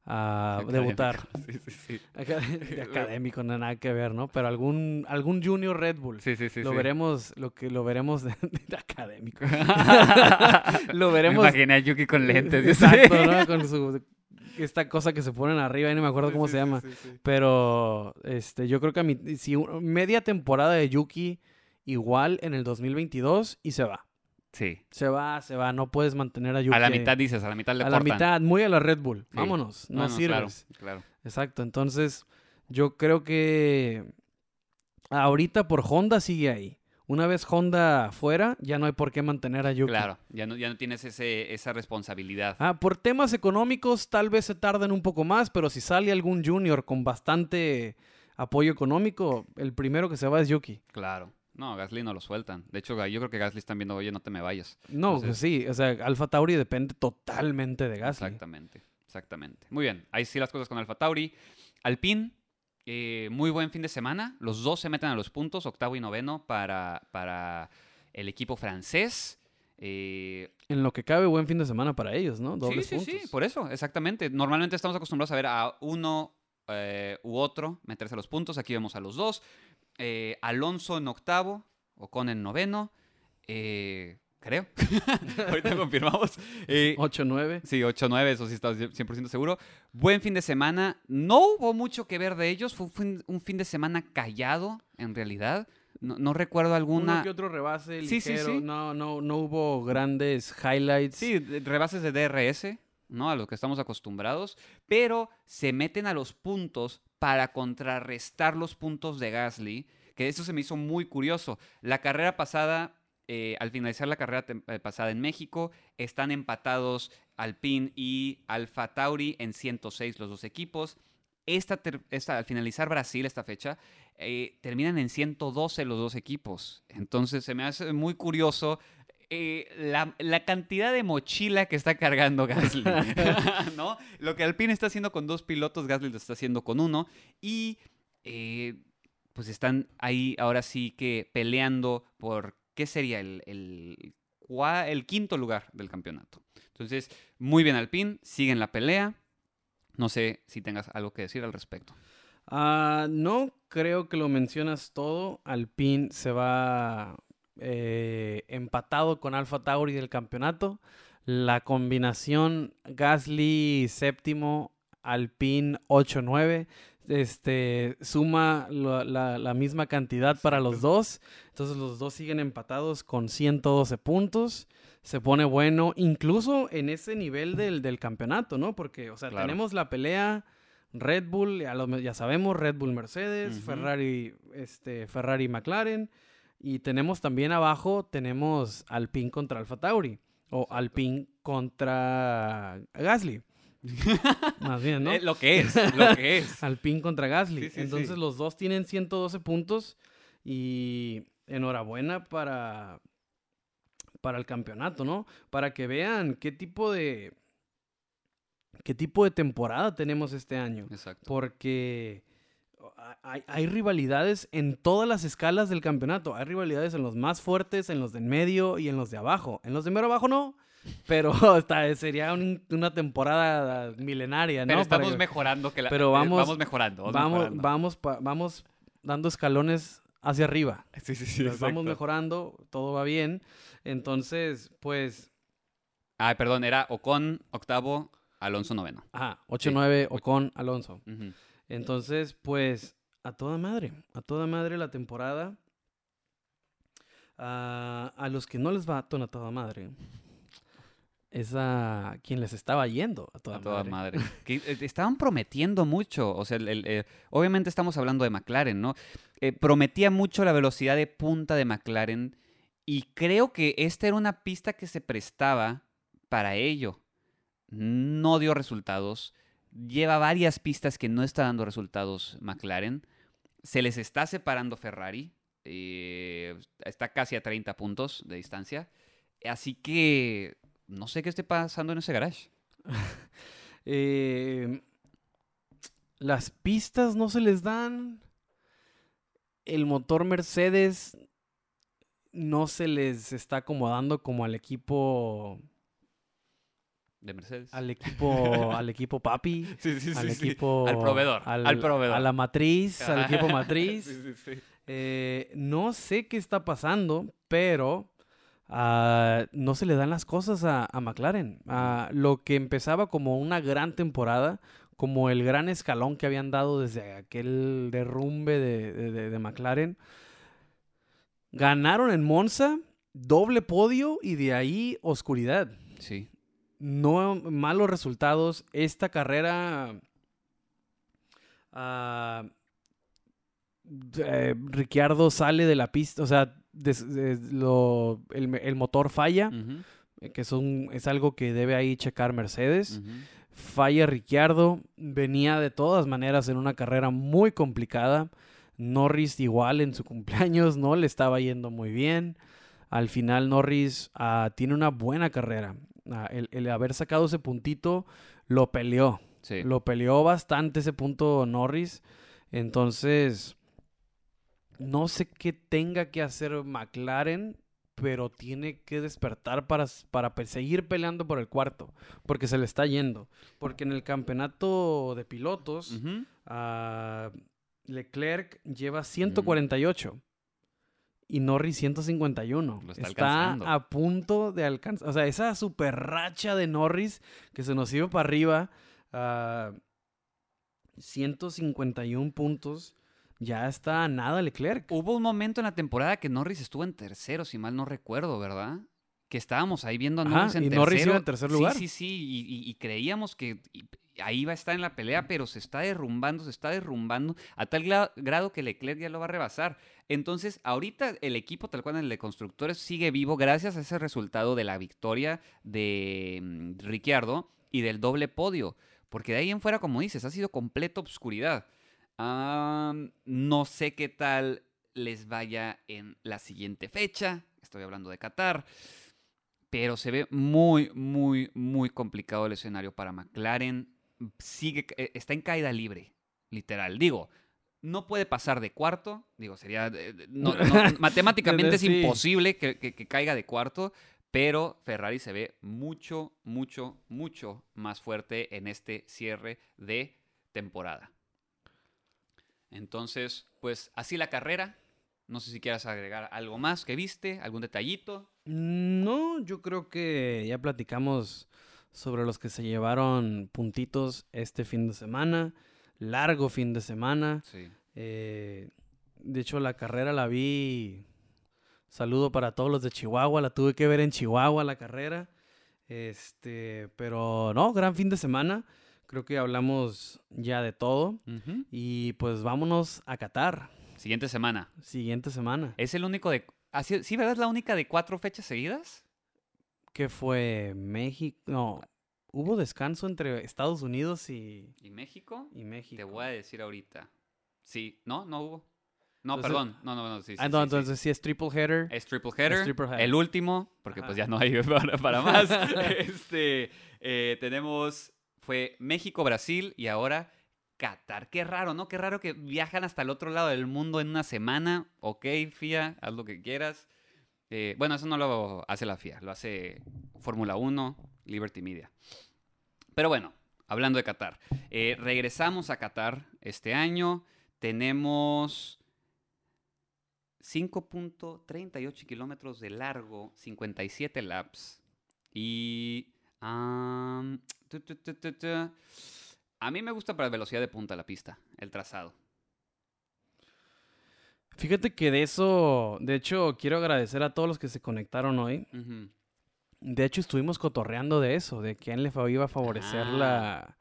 B: a debutar.
A: Sí, sí, sí.
B: Acad- de académico, no nada que ver, ¿no? Pero algún, algún junior Red Bull.
A: Sí, sí, sí.
B: lo
A: sí.
B: veremos, lo que lo veremos de, de académico. lo
A: Me
B: veremos.
A: imaginé a Yuki con lentes. dice.
B: Exacto, ¿no? Con su esta cosa que se ponen arriba, y no me acuerdo cómo se llama. Pero este, yo creo que a mi, si media temporada de Yuki igual en el 2022 y se va.
A: Sí.
B: Se va, se va, no puedes mantener a Yuki.
A: A la mitad dices, a la mitad le
B: a la mitad, muy a la Red Bull.
A: Sí.
B: Vámonos, no,
A: claro,
B: sirves.
A: Claro.
B: Exacto, entonces yo creo que ahorita por Honda sigue ahí. Una vez Honda fuera, ya no hay por qué mantener a Yuki.
A: Claro, ya no, ya no tienes ese, esa responsabilidad.
B: Ah, por temas económicos tal vez se tarden un poco más, pero si sale algún junior con bastante apoyo económico, el primero que se va es Yuki.
A: Claro. No, Gasly no lo sueltan. De hecho, yo creo que Gasly están viendo, oye, no te me vayas.
B: No,
A: Entonces-
B: pues sí, o sea, Alfa Tauri depende totalmente de Gasly.
A: Exactamente, exactamente. Muy bien, ahí sí las cosas con Alfa Tauri. Alpine, eh, muy buen fin de semana. Los dos se meten a los puntos, octavo y noveno para, para el equipo francés. Eh,
B: En lo que cabe, buen fin de semana para ellos, ¿no?
A: sí, sí,
B: puntos.
A: sí, por eso, exactamente. Normalmente estamos acostumbrados a ver a uno eh, u otro meterse a los puntos. Aquí vemos a los dos. Eh, Alonso en octavo, Ocon en noveno. eh, creo. Ahorita confirmamos. Eh,
B: 8-9.
A: Sí, 8-9, eso sí estás 100% seguro. Buen fin de semana. No hubo mucho que ver de ellos. Fue un fin, un fin de semana callado, en realidad. No, no recuerdo
B: Uno
A: alguna...
B: que otro rebase
A: Sí, sí,
B: ligero.
A: sí.
B: No, no, no hubo grandes highlights.
A: Sí, rebases de DRS, ¿no? A los que estamos acostumbrados. Pero se meten a los puntos para contrarrestar los puntos de Gasly. Que eso se me hizo muy curioso. La carrera pasada, eh, al finalizar la carrera eh, pasada en México, están empatados Alpine y Alfa Tauri en 106 los dos equipos. Esta- al finalizar Brasil, esta fecha, eh, terminan en 112 los dos equipos. Entonces se me hace muy curioso eh, la, cantidad de mochila que está cargando Gasly. ¿no? Lo que Alpine está haciendo con dos pilotos, Gasly lo está haciendo con uno. Y eh, pues están ahí ahora sí que peleando por qué sería el, el quinto lugar del campeonato. Entonces, muy bien Alpine, siguen la pelea. No sé si tengas algo que decir al respecto.
B: Ah, no creo que lo mencionas todo. Alpine se va eh, empatado con Alfa Tauri del campeonato. La combinación Gasly séptimo, Alpine 8-9, este, suma la, la misma cantidad para los dos. Entonces los dos siguen empatados con 112 puntos. Se pone bueno, incluso en ese nivel del, del campeonato, ¿no? Porque, o sea,
A: Claro.
B: tenemos la pelea Red Bull, ya, lo- ya sabemos, Red Bull Mercedes. Ferrari, este, Ferrari McLaren. Y tenemos también abajo, tenemos Alpine contra Alfa Tauri. O
A: Exacto.
B: Alpine contra Gasly. Más bien, ¿no?
A: Eh, lo que es, lo que es.
B: Alpine contra Gasly.
A: Sí, sí,
B: Entonces
A: sí.
B: los dos tienen 112 puntos y enhorabuena para, para el campeonato, ¿no? Para que vean qué tipo de, qué tipo de temporada tenemos este año.
A: Exacto.
B: Porque hay, hay rivalidades en todas las escalas del campeonato. Hay rivalidades en los más fuertes, en los de en medio y en los de abajo. En los de mero abajo no, pero hasta sería un- una temporada milenaria, ¿no?
A: Pero estamos mejorando que la,
B: Pero
A: eh,
B: vamos-
A: vamos mejorando. Vamos,
B: vamos,
A: mejorando.
B: vamos, vamos dando escalones hacia arriba.
A: Sí, sí, sí.
B: Vamos mejorando, todo va bien. Entonces, pues,
A: Ah, perdón, era Ocon octavo, Alonso noveno.
B: ajá, 8-9 Ocon, Alonso.
A: Ujú.
B: Entonces, pues, a toda madre, a toda madre la temporada. Ah, a los que no les va tan a toda madre, es a quien les estaba yendo a toda,
A: a toda
B: madre.
A: madre. Que, eh, estaban prometiendo mucho. O sea, el- el, eh, obviamente estamos hablando de McLaren, ¿no? Eh, prometía mucho la velocidad de punta de McLaren. Y creo que esta era una pista que se prestaba para ello. No dio resultados. Lleva varias pistas que no está dando resultados McLaren. Se les está separando Ferrari. eh, está casi a 30 puntos de distancia. Así que no sé qué esté pasando en ese garage.
B: Eh, las pistas no se les dan. El motor Mercedes no se les está acomodando como al equipo.
A: De Mercedes.
B: Al equipo. al equipo papi.
A: Sí, sí,
B: al
A: sí,
B: equipo.
A: Al proveedor, al proveedor.
B: A la matriz. Al equipo matriz.
A: Sí, sí, sí.
B: Eh, no sé qué está pasando, pero ah, no se le dan las cosas a, a McLaren. Ah, lo que empezaba como una gran temporada, como el gran escalón que habían dado desde aquel derrumbe de, de- de- de McLaren, ganaron en Monza, doble podio y de ahí oscuridad.
A: Sí.
B: No malos resultados. Esta carrera. eh, Ricciardo sale de la pista. O sea, des- des- lo- el, el motor falla. Eh, Que es, un- es algo que debe ahí checar Mercedes. Falla Ricciardo. Venía de todas maneras en una carrera muy complicada. Norris igual en su cumpleaños. No le estaba yendo muy bien. Al final Norris ah, tiene una buena carrera. Ah, el, el haber sacado ese puntito lo peleó.
A: Sí.
B: Lo peleó bastante ese punto Norris. Entonces, no sé qué tenga que hacer McLaren, pero tiene que despertar para, para seguir peleando por el cuarto, porque se le está yendo. Porque en el campeonato de pilotos, ah, Leclerc lleva 148 y Norris 151.
A: Lo está alcanzando.
B: a punto de alcanzar. O sea, esa super racha de Norris que se nos iba para arriba. ah, 151 puntos. Ya está a nada Leclerc.
A: Hubo un momento en la temporada que Norris estuvo en tercero, si mal no recuerdo, ¿verdad? Que estábamos ahí viendo a
B: Ajá,
A: Norris en
B: y
A: tercero.
B: Norris iba en tercer lugar.
A: Sí, sí, sí. Y, y- y creíamos que ahí va a estar en la pelea, pero se está derrumbando, se está derrumbando a tal gra- grado que Leclerc ya lo va a rebasar. Entonces, ahorita el equipo, tal cual el de constructores, sigue vivo gracias a ese resultado de la victoria de mm, Ricciardo y del doble podio. Porque de ahí en fuera, como dices, ha sido completa obscuridad. Ah, no sé qué tal les vaya en la siguiente fecha. Estoy hablando de Qatar. Pero se ve muy, muy, muy complicado el escenario para McLaren. Sigue, eh, está en caída libre, literal. Digo, no puede pasar de cuarto. Digo, sería. no- no, matemáticamente es imposible que, que- que caiga de cuarto. Pero Ferrari se ve mucho, mucho, mucho más fuerte en este cierre de temporada. Entonces, pues así la carrera. No sé si quieras agregar algo más que viste, algún detallito.
B: No, yo creo que ya platicamos sobre los que se llevaron puntitos este fin de semana. Largo fin de semana.
A: Sí.
B: Eh, de hecho, la carrera la vi. Saludo para todos los de Chihuahua. La tuve que ver en Chihuahua la carrera. Este, pero no, gran fin de semana. Creo que hablamos ya de todo. Y pues vámonos a Qatar.
A: Siguiente semana.
B: Siguiente semana.
A: ¿Es el único de... sí, ¿verdad? ¿Es la única de cuatro fechas seguidas?
B: ¿Qué fue? México. No. Hubo descanso entre Estados Unidos y,
A: ¿Y México?
B: y México.
A: Te voy a decir ahorita. Sí, no, no hubo. No,
B: Entonces-
A: perdón. No, no, no, sí, sí,
B: Ah,
A: sí,
B: no,
A: sí.
B: entonces sí es triple header.
A: Es triple header.
B: triple header.
A: El último, porque
B: Ajá.
A: pues ya no hay para, para más. este, eh, tenemos fue México, Brasil y ahora Qatar. Qué raro, ¿no? Qué raro que viajan hasta el otro lado del mundo en una semana. Ok, FIA, haz lo que quieras. Eh, bueno, eso no lo hace la FIA, lo hace Fórmula 1, Liberty Media. Pero bueno, hablando de Qatar. eh, regresamos a Qatar este año. Tenemos 5.38 kilómetros de largo, 57 laps. Y... tu, tu, tu. A mí me gusta para velocidad de punta la pista, el trazado.
B: Fíjate que de eso, de hecho, quiero agradecer a todos los que se conectaron hoy. De hecho, estuvimos cotorreando de eso, de quién le iba a favorecer
A: Ah.
B: la,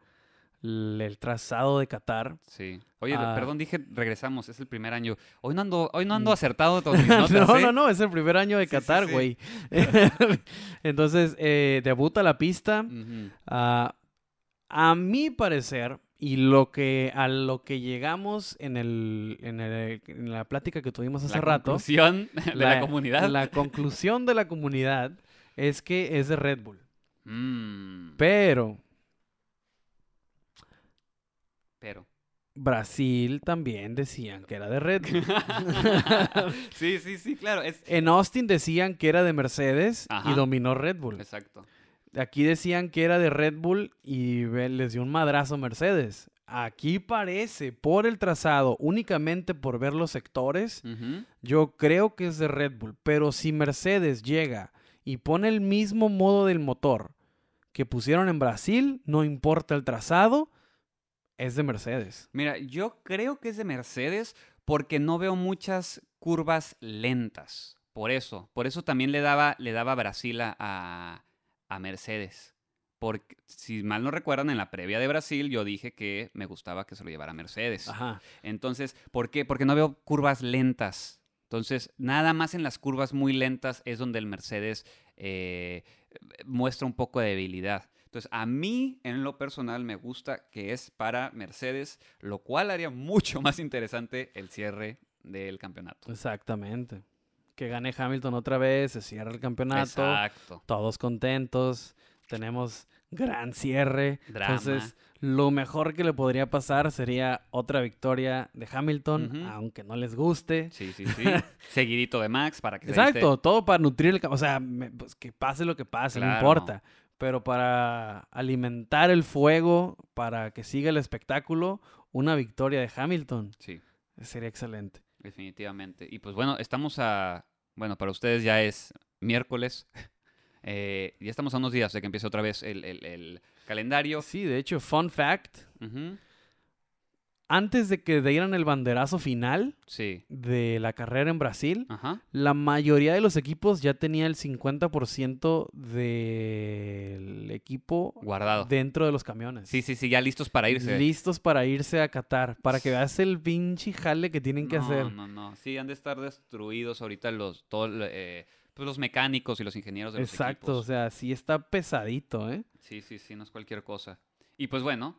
B: el trazado de Qatar.
A: Sí. Oye,
B: Ah.
A: perdón, dije regresamos, es el primer año. Hoy no ando, hoy no ando
B: Mm.
A: acertado todas mis notas,
B: no,
A: ¿eh?
B: no, no, es el primer año de
A: Sí,
B: Qatar,
A: sí.
B: güey. Entonces, eh, debuta la pista. Ah, a mi parecer, y lo que a lo que llegamos en, el, en, el- en la plática que tuvimos hace
A: La
B: rato,
A: conclusión de la, comunidad.
B: la conclusión de la comunidad es que es de Red Bull.
A: Mm,
B: Pero
A: pero.
B: Brasil también decían que era de Red Bull.
A: sí, sí, sí, claro. Es...
B: En Austin decían que era de Mercedes
A: Ajá.
B: y dominó Red Bull.
A: Exacto.
B: Aquí decían que era de Red Bull y les dio un madrazo Mercedes. Aquí parece, por el trazado, únicamente por ver los sectores, yo creo que es de Red Bull. Pero si Mercedes llega y pone el mismo modo del motor que pusieron en Brasil, no importa el trazado, es de Mercedes.
A: Mira, yo creo que es de Mercedes porque no veo muchas curvas lentas. Por eso, por eso también le daba, le daba Brasil a, a- Mercedes. Porque, si mal no recuerdan, en la previa de Brasil yo dije que me gustaba que se lo llevara Mercedes.
B: Ajá.
A: Entonces, ¿por qué? Porque no veo curvas lentas. Entonces, nada más en las curvas muy lentas es donde el Mercedes eh, muestra un poco de debilidad. Entonces, a mí, en lo personal, me gusta que es para Mercedes, lo cual haría mucho más interesante el cierre del campeonato.
B: Exactamente. Que gane Hamilton otra vez, se cierra el campeonato.
A: Exacto.
B: todos contentos, tenemos gran cierre.
A: Drama.
B: Entonces, lo mejor que le podría pasar sería otra victoria de Hamilton, aunque no les guste.
A: Sí, sí, sí. Seguidito de Max para que se
B: Exacto,
A: esté-
B: todo para nutrir el campo. O sea, me- pues, que pase lo que pase, no importa. Pero para alimentar el fuego, para que siga el espectáculo, una victoria de Hamilton
A: Sí.
B: sería excelente.
A: Definitivamente. Y pues bueno, estamos a. Bueno, para ustedes ya es miércoles. Eh, ya estamos a unos días de que empiece otra vez el, el- el calendario.
B: Sí, de hecho, fun fact, antes de que dieran el banderazo final
A: Sí.
B: de la carrera en Brasil,
A: Ajá.
B: La mayoría de los equipos ya tenía el 50% del equipo
A: Guardado.
B: dentro de los camiones.
A: Sí, sí, sí, ya listos para irse.
B: Listos para irse a Qatar. Para que veas el pinche jale que tienen que
A: no,
B: hacer.
A: No, no, Sí, han de estar destruidos ahorita los, todo, eh, pues los mecánicos y los ingenieros de los
B: Exacto, o
A: equipos.
B: sea, sí está pesadito, ¿eh?
A: Sí, sí, sí, no es cualquier cosa. Y pues bueno,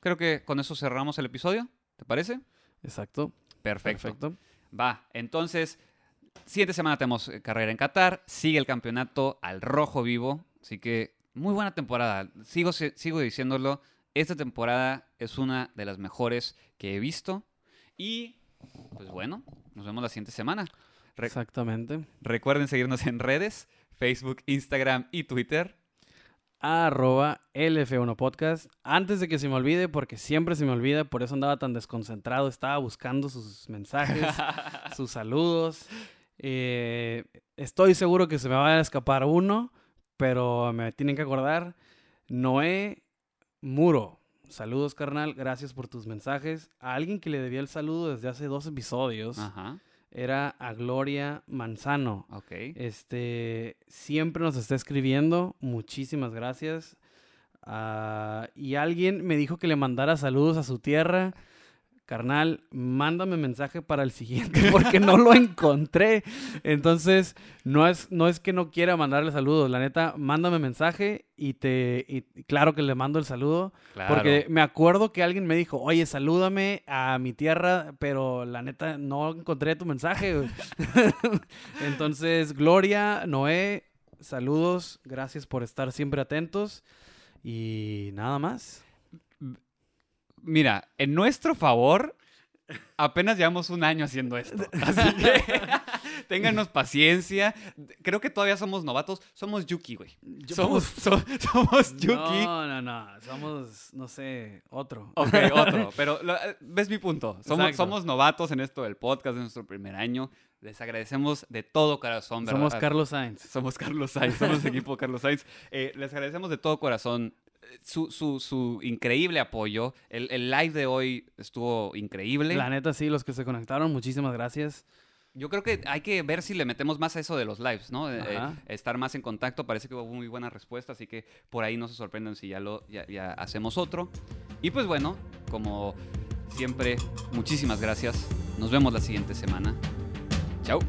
A: creo que con eso cerramos el episodio. ¿Te parece?
B: Exacto.
A: Perfecto.
B: Perfecto.
A: Va, entonces, siguiente semana tenemos eh, carrera en Qatar, sigue el campeonato al rojo vivo, así que muy buena temporada. Sigo, sigo diciéndolo, esta temporada es una de las mejores que he visto. Y, pues bueno, nos vemos la siguiente semana. Re-
B: Exactamente.
A: recuerden seguirnos en redes, Facebook, Instagram y Twitter.
B: Arroba LF1 Podcast. Antes de que se me olvide, porque siempre se me olvida, por eso andaba tan desconcentrado, estaba buscando sus mensajes. sus saludos. Eh, estoy seguro que se me va a escapar uno, pero me tienen que acordar. Noé Muro. Saludos, carnal. Gracias por tus mensajes. A alguien que le debía el saludo desde hace dos episodios
A: Ajá,
B: era a Gloria Manzano.
A: ok.
B: Este siempre nos está escribiendo. Muchísimas gracias. Ah, y alguien me dijo que le mandara saludos a su tierra. Carnal, mándame mensaje para el siguiente porque no lo encontré. Entonces, no es, no es que no quiera mandarle saludos. La neta, mándame mensaje y te. y claro que le mando el saludo.
A: Claro.
B: Porque me acuerdo que alguien me dijo, oye, salúdame a mi tierra, pero la neta no encontré tu mensaje. güey". Entonces, Gloria, Noé, saludos, gracias por estar siempre atentos. Y nada más.
A: Mira, en nuestro favor, apenas llevamos un año haciendo esto. Así que ténganos paciencia. Creo que todavía somos novatos. Somos Yuki, güey. Somos, so- somos Yuki.
B: No, no, no. Somos, no sé, otro.
A: Ok, otro. Pero lo- ves mi punto. Somos, somos novatos en esto del podcast, es nuestro primer año. Les agradecemos de todo corazón. ¿verdad?
B: Somos Carlos Sainz.
A: Somos Carlos Sainz, somos equipo Carlos Sainz. Eh, les agradecemos de todo corazón su, su, su increíble apoyo. El, el live de hoy estuvo increíble.
B: La neta, sí, los que se conectaron, muchísimas gracias.
A: Yo creo que hay que ver si le metemos más a eso de los lives, ¿no? Eh, eh, estar más en contacto. Parece que hubo muy buena respuesta, así que por ahí no se sorprendan si ya, lo, ya, ya hacemos otro. Y pues bueno, como siempre, muchísimas gracias. Nos vemos la siguiente semana. Chao.